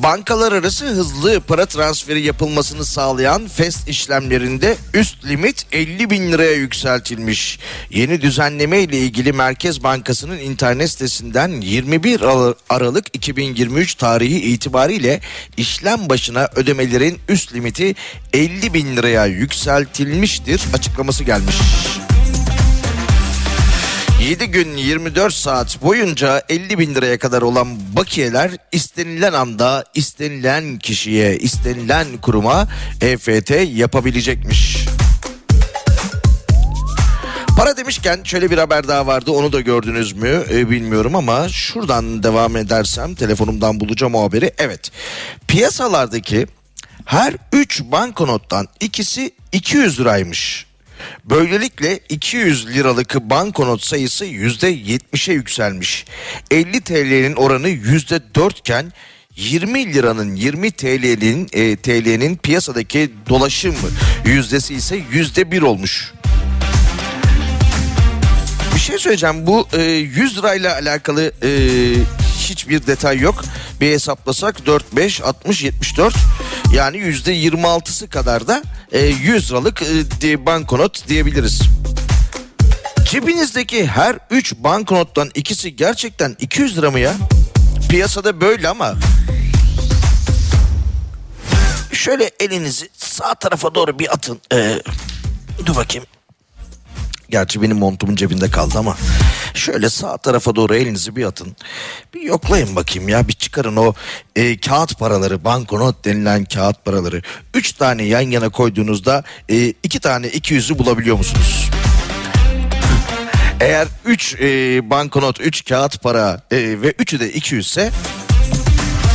Bankalar arası hızlı para transferi yapılmasını sağlayan FES işlemlerinde üst limit 50 bin liraya yükseltilmiş. Yeni düzenleme ile ilgili Merkez Bankası'nın internet sitesinden 21 Ar- Aralık 2023 tarihi itibariyle işlem başına ödemelerin üst limiti 50 bin liraya yükseltilmiştir açıklaması gelmiş. 7 gün 24 saat boyunca 50 bin liraya kadar olan bakiyeler istenilen anda istenilen kişiye istenilen kuruma EFT yapabilecekmiş. Para demişken şöyle bir haber daha vardı onu da gördünüz mü e, bilmiyorum ama şuradan devam edersem telefonumdan bulacağım o haberi. Evet piyasalardaki her 3 banknottan ikisi 200 liraymış. Böylelikle 200 liralık banknot sayısı %70'e yükselmiş. 50 TL'nin oranı %4 iken 20 liranın 20 TL'nin e, TL'nin piyasadaki dolaşım yüzdesi ise %1 olmuş. Bir şey söyleyeceğim bu e, 100 lirayla alakalı e, hiçbir detay yok. Bir hesaplasak 4, 5, 60, 74 yani yüzde 26'sı kadar da e, 100 liralık e, banknot diyebiliriz. Cebinizdeki her 3 banknottan ikisi gerçekten 200 lira mı ya? Piyasada böyle ama şöyle elinizi sağ tarafa doğru bir atın. Ee, dur bakayım. Gerçi benim montumun cebinde kaldı ama şöyle sağ tarafa doğru elinizi bir atın. Bir yoklayın bakayım ya bir çıkarın o e, kağıt paraları banknot denilen kağıt paraları. Üç tane yan yana koyduğunuzda e, iki tane iki yüzü bulabiliyor musunuz? Eğer 3 e, banknot, 3 kağıt para e, ve 3'ü de 200 ise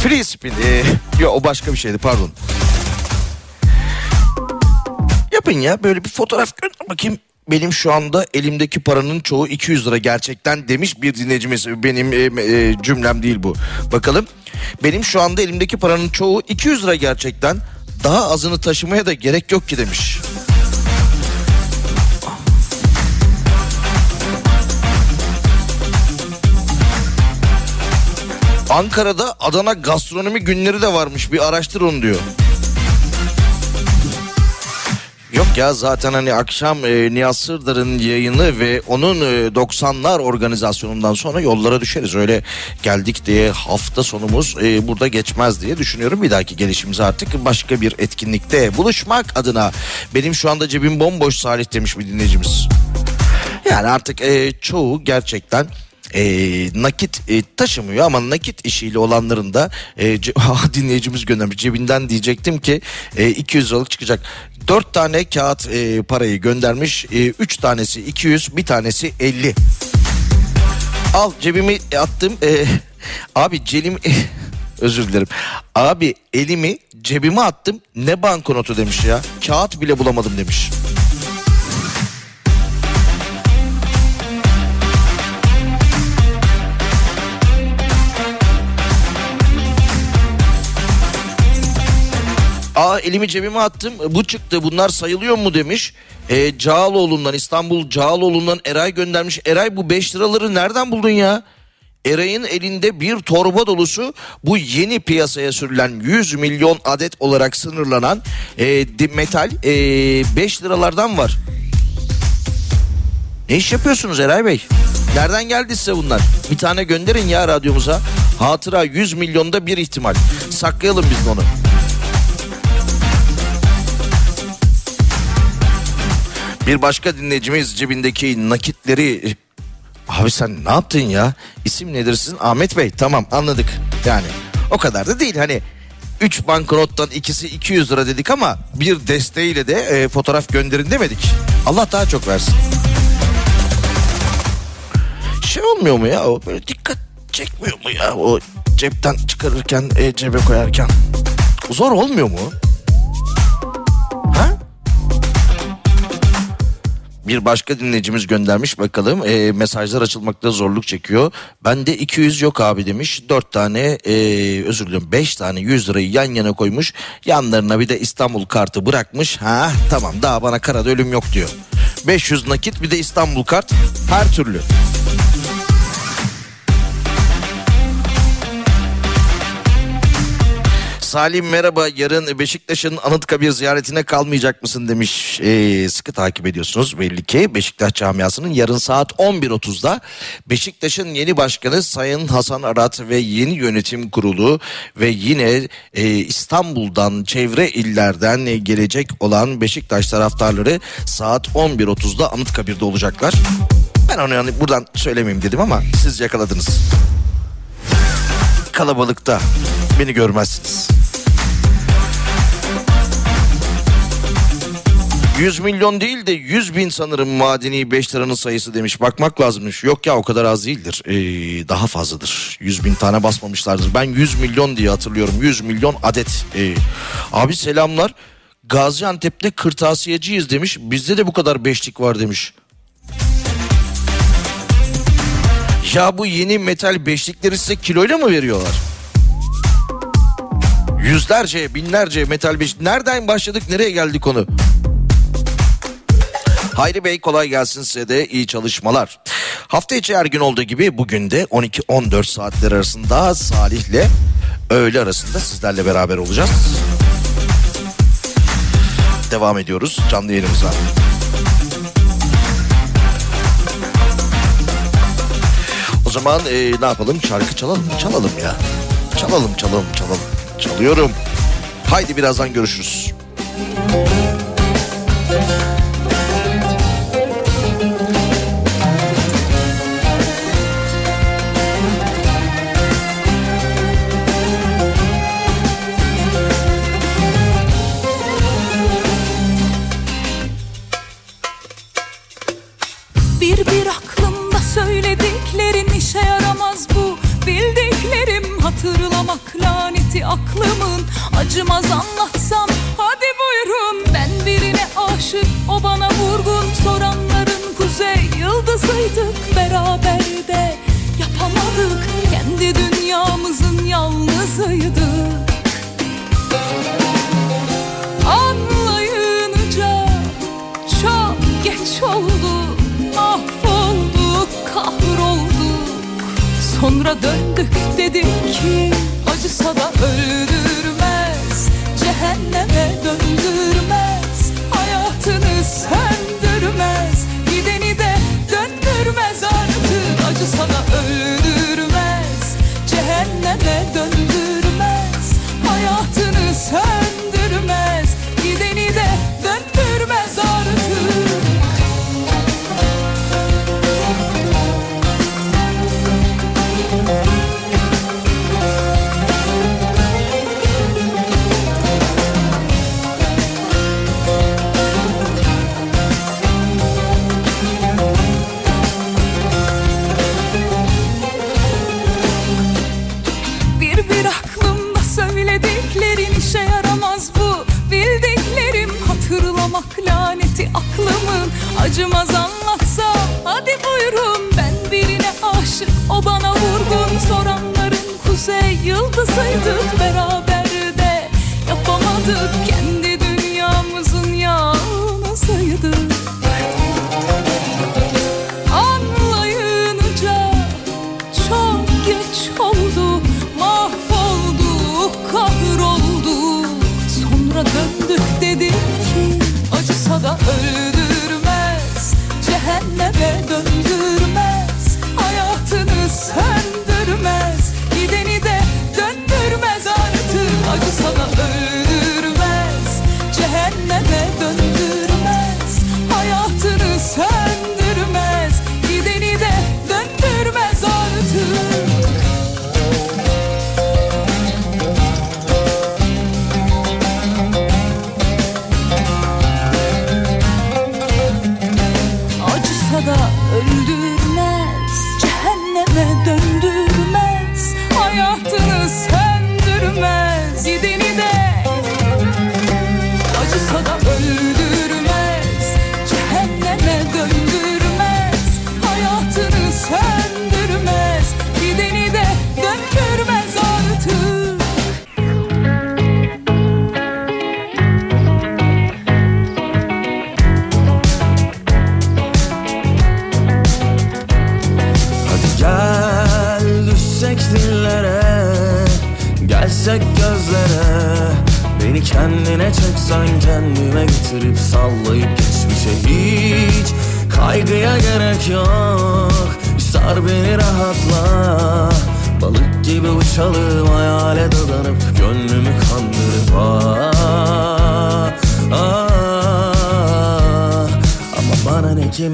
free spin. E, yok o başka bir şeydi pardon. Yapın ya böyle bir fotoğraf gönder bakayım. Benim şu anda elimdeki paranın çoğu 200 lira gerçekten demiş bir dinleyicimiz. Benim e, e, cümlem değil bu. Bakalım. Benim şu anda elimdeki paranın çoğu 200 lira gerçekten. Daha azını taşımaya da gerek yok ki demiş. Ankara'da Adana gastronomi günleri de varmış. Bir araştır onu diyor. Yok ya zaten hani akşam e, Nihat Sırdar'ın yayını ve onun e, 90'lar organizasyonundan sonra yollara düşeriz. Öyle geldik diye hafta sonumuz e, burada geçmez diye düşünüyorum. Bir dahaki gelişimiz artık başka bir etkinlikte buluşmak adına. Benim şu anda cebim bomboş Salih demiş bir dinleyicimiz. Yani artık e, çoğu gerçekten e, nakit e, taşımıyor ama nakit işiyle olanların da e, ce- dinleyicimiz göndermiş cebinden diyecektim ki e, 200 liralık çıkacak. 4 tane kağıt e, parayı göndermiş. 3 tanesi 200 bir tanesi 50. Al cebimi attım. E, abi celim özür dilerim. Abi elimi cebime attım. Ne banknotu demiş ya. Kağıt bile bulamadım demiş. Aa elimi cebime attım bu çıktı bunlar sayılıyor mu demiş. E, Cağaloğlu'ndan İstanbul Cağaloğlu'ndan Eray göndermiş. Eray bu 5 liraları nereden buldun ya? Eray'ın elinde bir torba dolusu bu yeni piyasaya sürülen 100 milyon adet olarak sınırlanan e, metal 5 liralardan var. Ne iş yapıyorsunuz Eray Bey? Nereden geldi size bunlar? Bir tane gönderin ya radyomuza. Hatıra 100 milyonda bir ihtimal. Saklayalım biz onu. Bir başka dinleyicimiz cebindeki nakitleri... Abi sen ne yaptın ya? İsim nedir sizin? Ahmet Bey. Tamam anladık. Yani o kadar da değil hani... 3 banknottan ikisi 200 lira dedik ama bir desteğiyle de e, fotoğraf gönderin demedik. Allah daha çok versin. Şey olmuyor mu ya o böyle dikkat çekmiyor mu ya o cepten çıkarırken e, cebe koyarken? Zor olmuyor mu? Bir başka dinleyicimiz göndermiş bakalım e, mesajlar açılmakta zorluk çekiyor. Bende 200 yok abi demiş 4 tane e, özür dilerim 5 tane 100 lirayı yan yana koymuş yanlarına bir de İstanbul kartı bırakmış. Ha tamam daha bana karada ölüm yok diyor. 500 nakit bir de İstanbul kart her türlü. Salim merhaba yarın Beşiktaş'ın Anıtkabir ziyaretine kalmayacak mısın demiş. Ee, sıkı takip ediyorsunuz belli ki Beşiktaş camiasının yarın saat 11.30'da Beşiktaş'ın yeni başkanı Sayın Hasan Arat ve yeni yönetim kurulu ve yine e, İstanbul'dan çevre illerden gelecek olan Beşiktaş taraftarları saat 11.30'da Anıtkabir'de olacaklar. Ben onu yani buradan söylemeyeyim dedim ama siz yakaladınız. Kalabalıkta beni görmezsiniz. 100 milyon değil de 100 bin sanırım madeni 5 liranın sayısı demiş. Bakmak lazımmış. Yok ya o kadar az değildir. Ee, daha fazladır. 100 bin tane basmamışlardır. Ben 100 milyon diye hatırlıyorum. 100 milyon adet. Ee, abi selamlar. Gaziantep'te kırtasiyeciyiz demiş. Bizde de bu kadar beşlik var demiş. Ya bu yeni metal beşlikleri size kiloyla mı veriyorlar? Yüzlerce, binlerce metal beşlik. Nereden başladık, nereye geldik konu? Hayri Bey kolay gelsin size de iyi çalışmalar. Hafta içi her gün olduğu gibi bugün de 12-14 saatler arasında Salih'le öğle arasında sizlerle beraber olacağız. Devam ediyoruz canlı yayınımıza. O zaman e, ne yapalım şarkı çalalım? Çalalım ya. Çalalım çalalım çalalım çalıyorum. Haydi birazdan görüşürüz. Bir aklımda söylediklerin işe yaramaz bu Bildiklerim hatırlamak lanet aklımın Acımaz anlatsam hadi buyurun. Ben birine aşık o bana vurgun. Soranların kuzey yıldızıydık beraber de Yapamadık. Kendi dünyamızın yalnızıydık Anlayınca çok geç oldu Mahvolduk, kahrolduk Sonra döndük dedik ki Acısa da öldürmez Cehenneme döndürmez Hayatını söndürmez Gideni de döndürmez artık. Acısa da öldürmez aklımın Acımaz anlatsa. Hadi buyurun Ben birine aşık o bana vurgun. Soranların kuzey yıldızıydık beraber de Yapamadık. kendi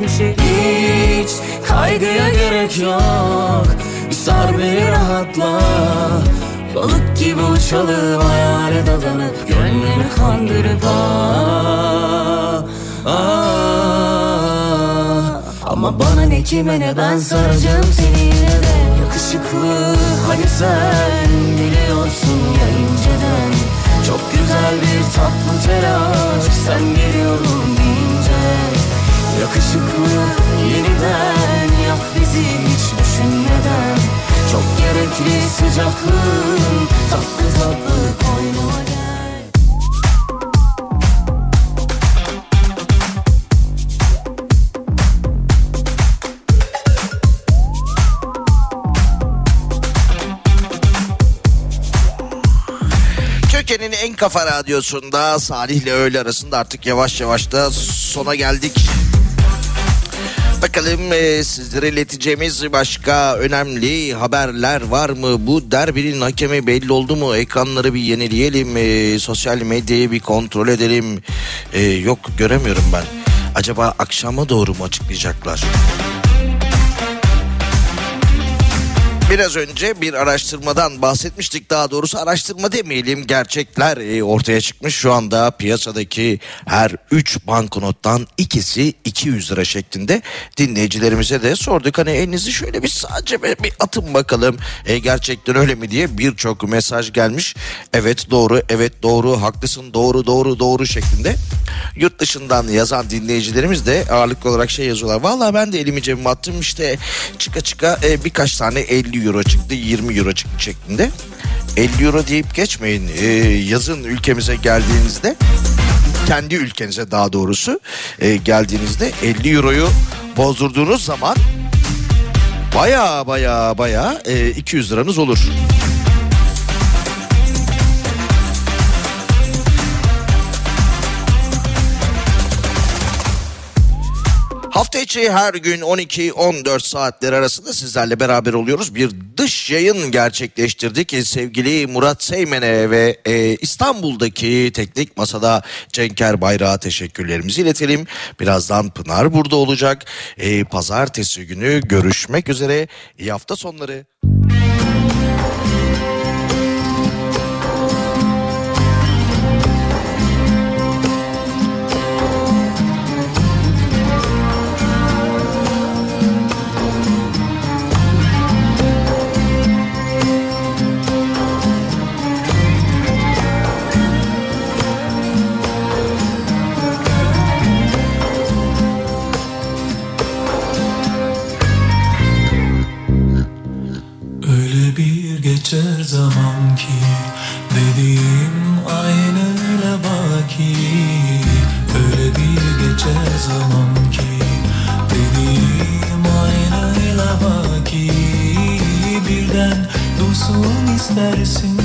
geçmişi Hiç kaygıya gerek yok. Bir sar beni rahatla. Balık gibi uçalım hayale dadanıp Gönlümü kandırıp ah, ah. Ama bana ne kime ne ben saracağım seni yine de. Yakışıklı hani sen biliyorsun ya inceden. Çok güzel bir tatlı telaş Sen geliyorum deyince Yakışıklı yeniden Yak bizi hiç düşünmeden Çok gerekli sıcaklığın Tatlı tatlı koynuma gel Türkiye'nin en kafa radyosunda Salih ile öğle arasında artık yavaş yavaş da sona geldik. Bakalım e, sizlere ileteceğimiz başka önemli haberler var mı? Bu derbinin hakemi belli oldu mu? Ekranları bir yenileyelim. e, sosyal medyayı bir kontrol edelim. E, yok göremiyorum ben. Acaba akşama doğru mu açıklayacaklar? Biraz önce bir araştırmadan bahsetmiştik. Daha doğrusu araştırma demeyelim. Gerçekler e, ortaya çıkmış. Şu anda piyasadaki her 3 banknottan ikisi 200 lira şeklinde. Dinleyicilerimize de sorduk. Hani elinizi şöyle bir sadece bir, atın bakalım. E, gerçekten öyle mi diye birçok mesaj gelmiş. Evet doğru, evet doğru, haklısın, doğru, doğru, doğru şeklinde. Yurt dışından yazan dinleyicilerimiz de ağırlıklı olarak şey yazıyorlar. Vallahi ben de elimi cebime attım işte çıka çıka e, birkaç tane 50 euro çıktı 20 euro çıktı şeklinde. 50 euro deyip geçmeyin E, yazın ülkemize geldiğinizde kendi ülkenize daha doğrusu e, geldiğinizde 50 euroyu bozdurduğunuz zaman baya baya baya e, 200 liranız olur. İçi her gün 12-14 saatler arasında sizlerle beraber oluyoruz. Bir dış yayın gerçekleştirdik. Ee, Sevgili Murat Seymen'e ve e, İstanbul'daki teknik masada Cenker Bayrak'a teşekkürlerimizi iletelim. Birazdan Pınar burada olacak. E, pazartesi günü görüşmek üzere. İyi hafta sonları. noticing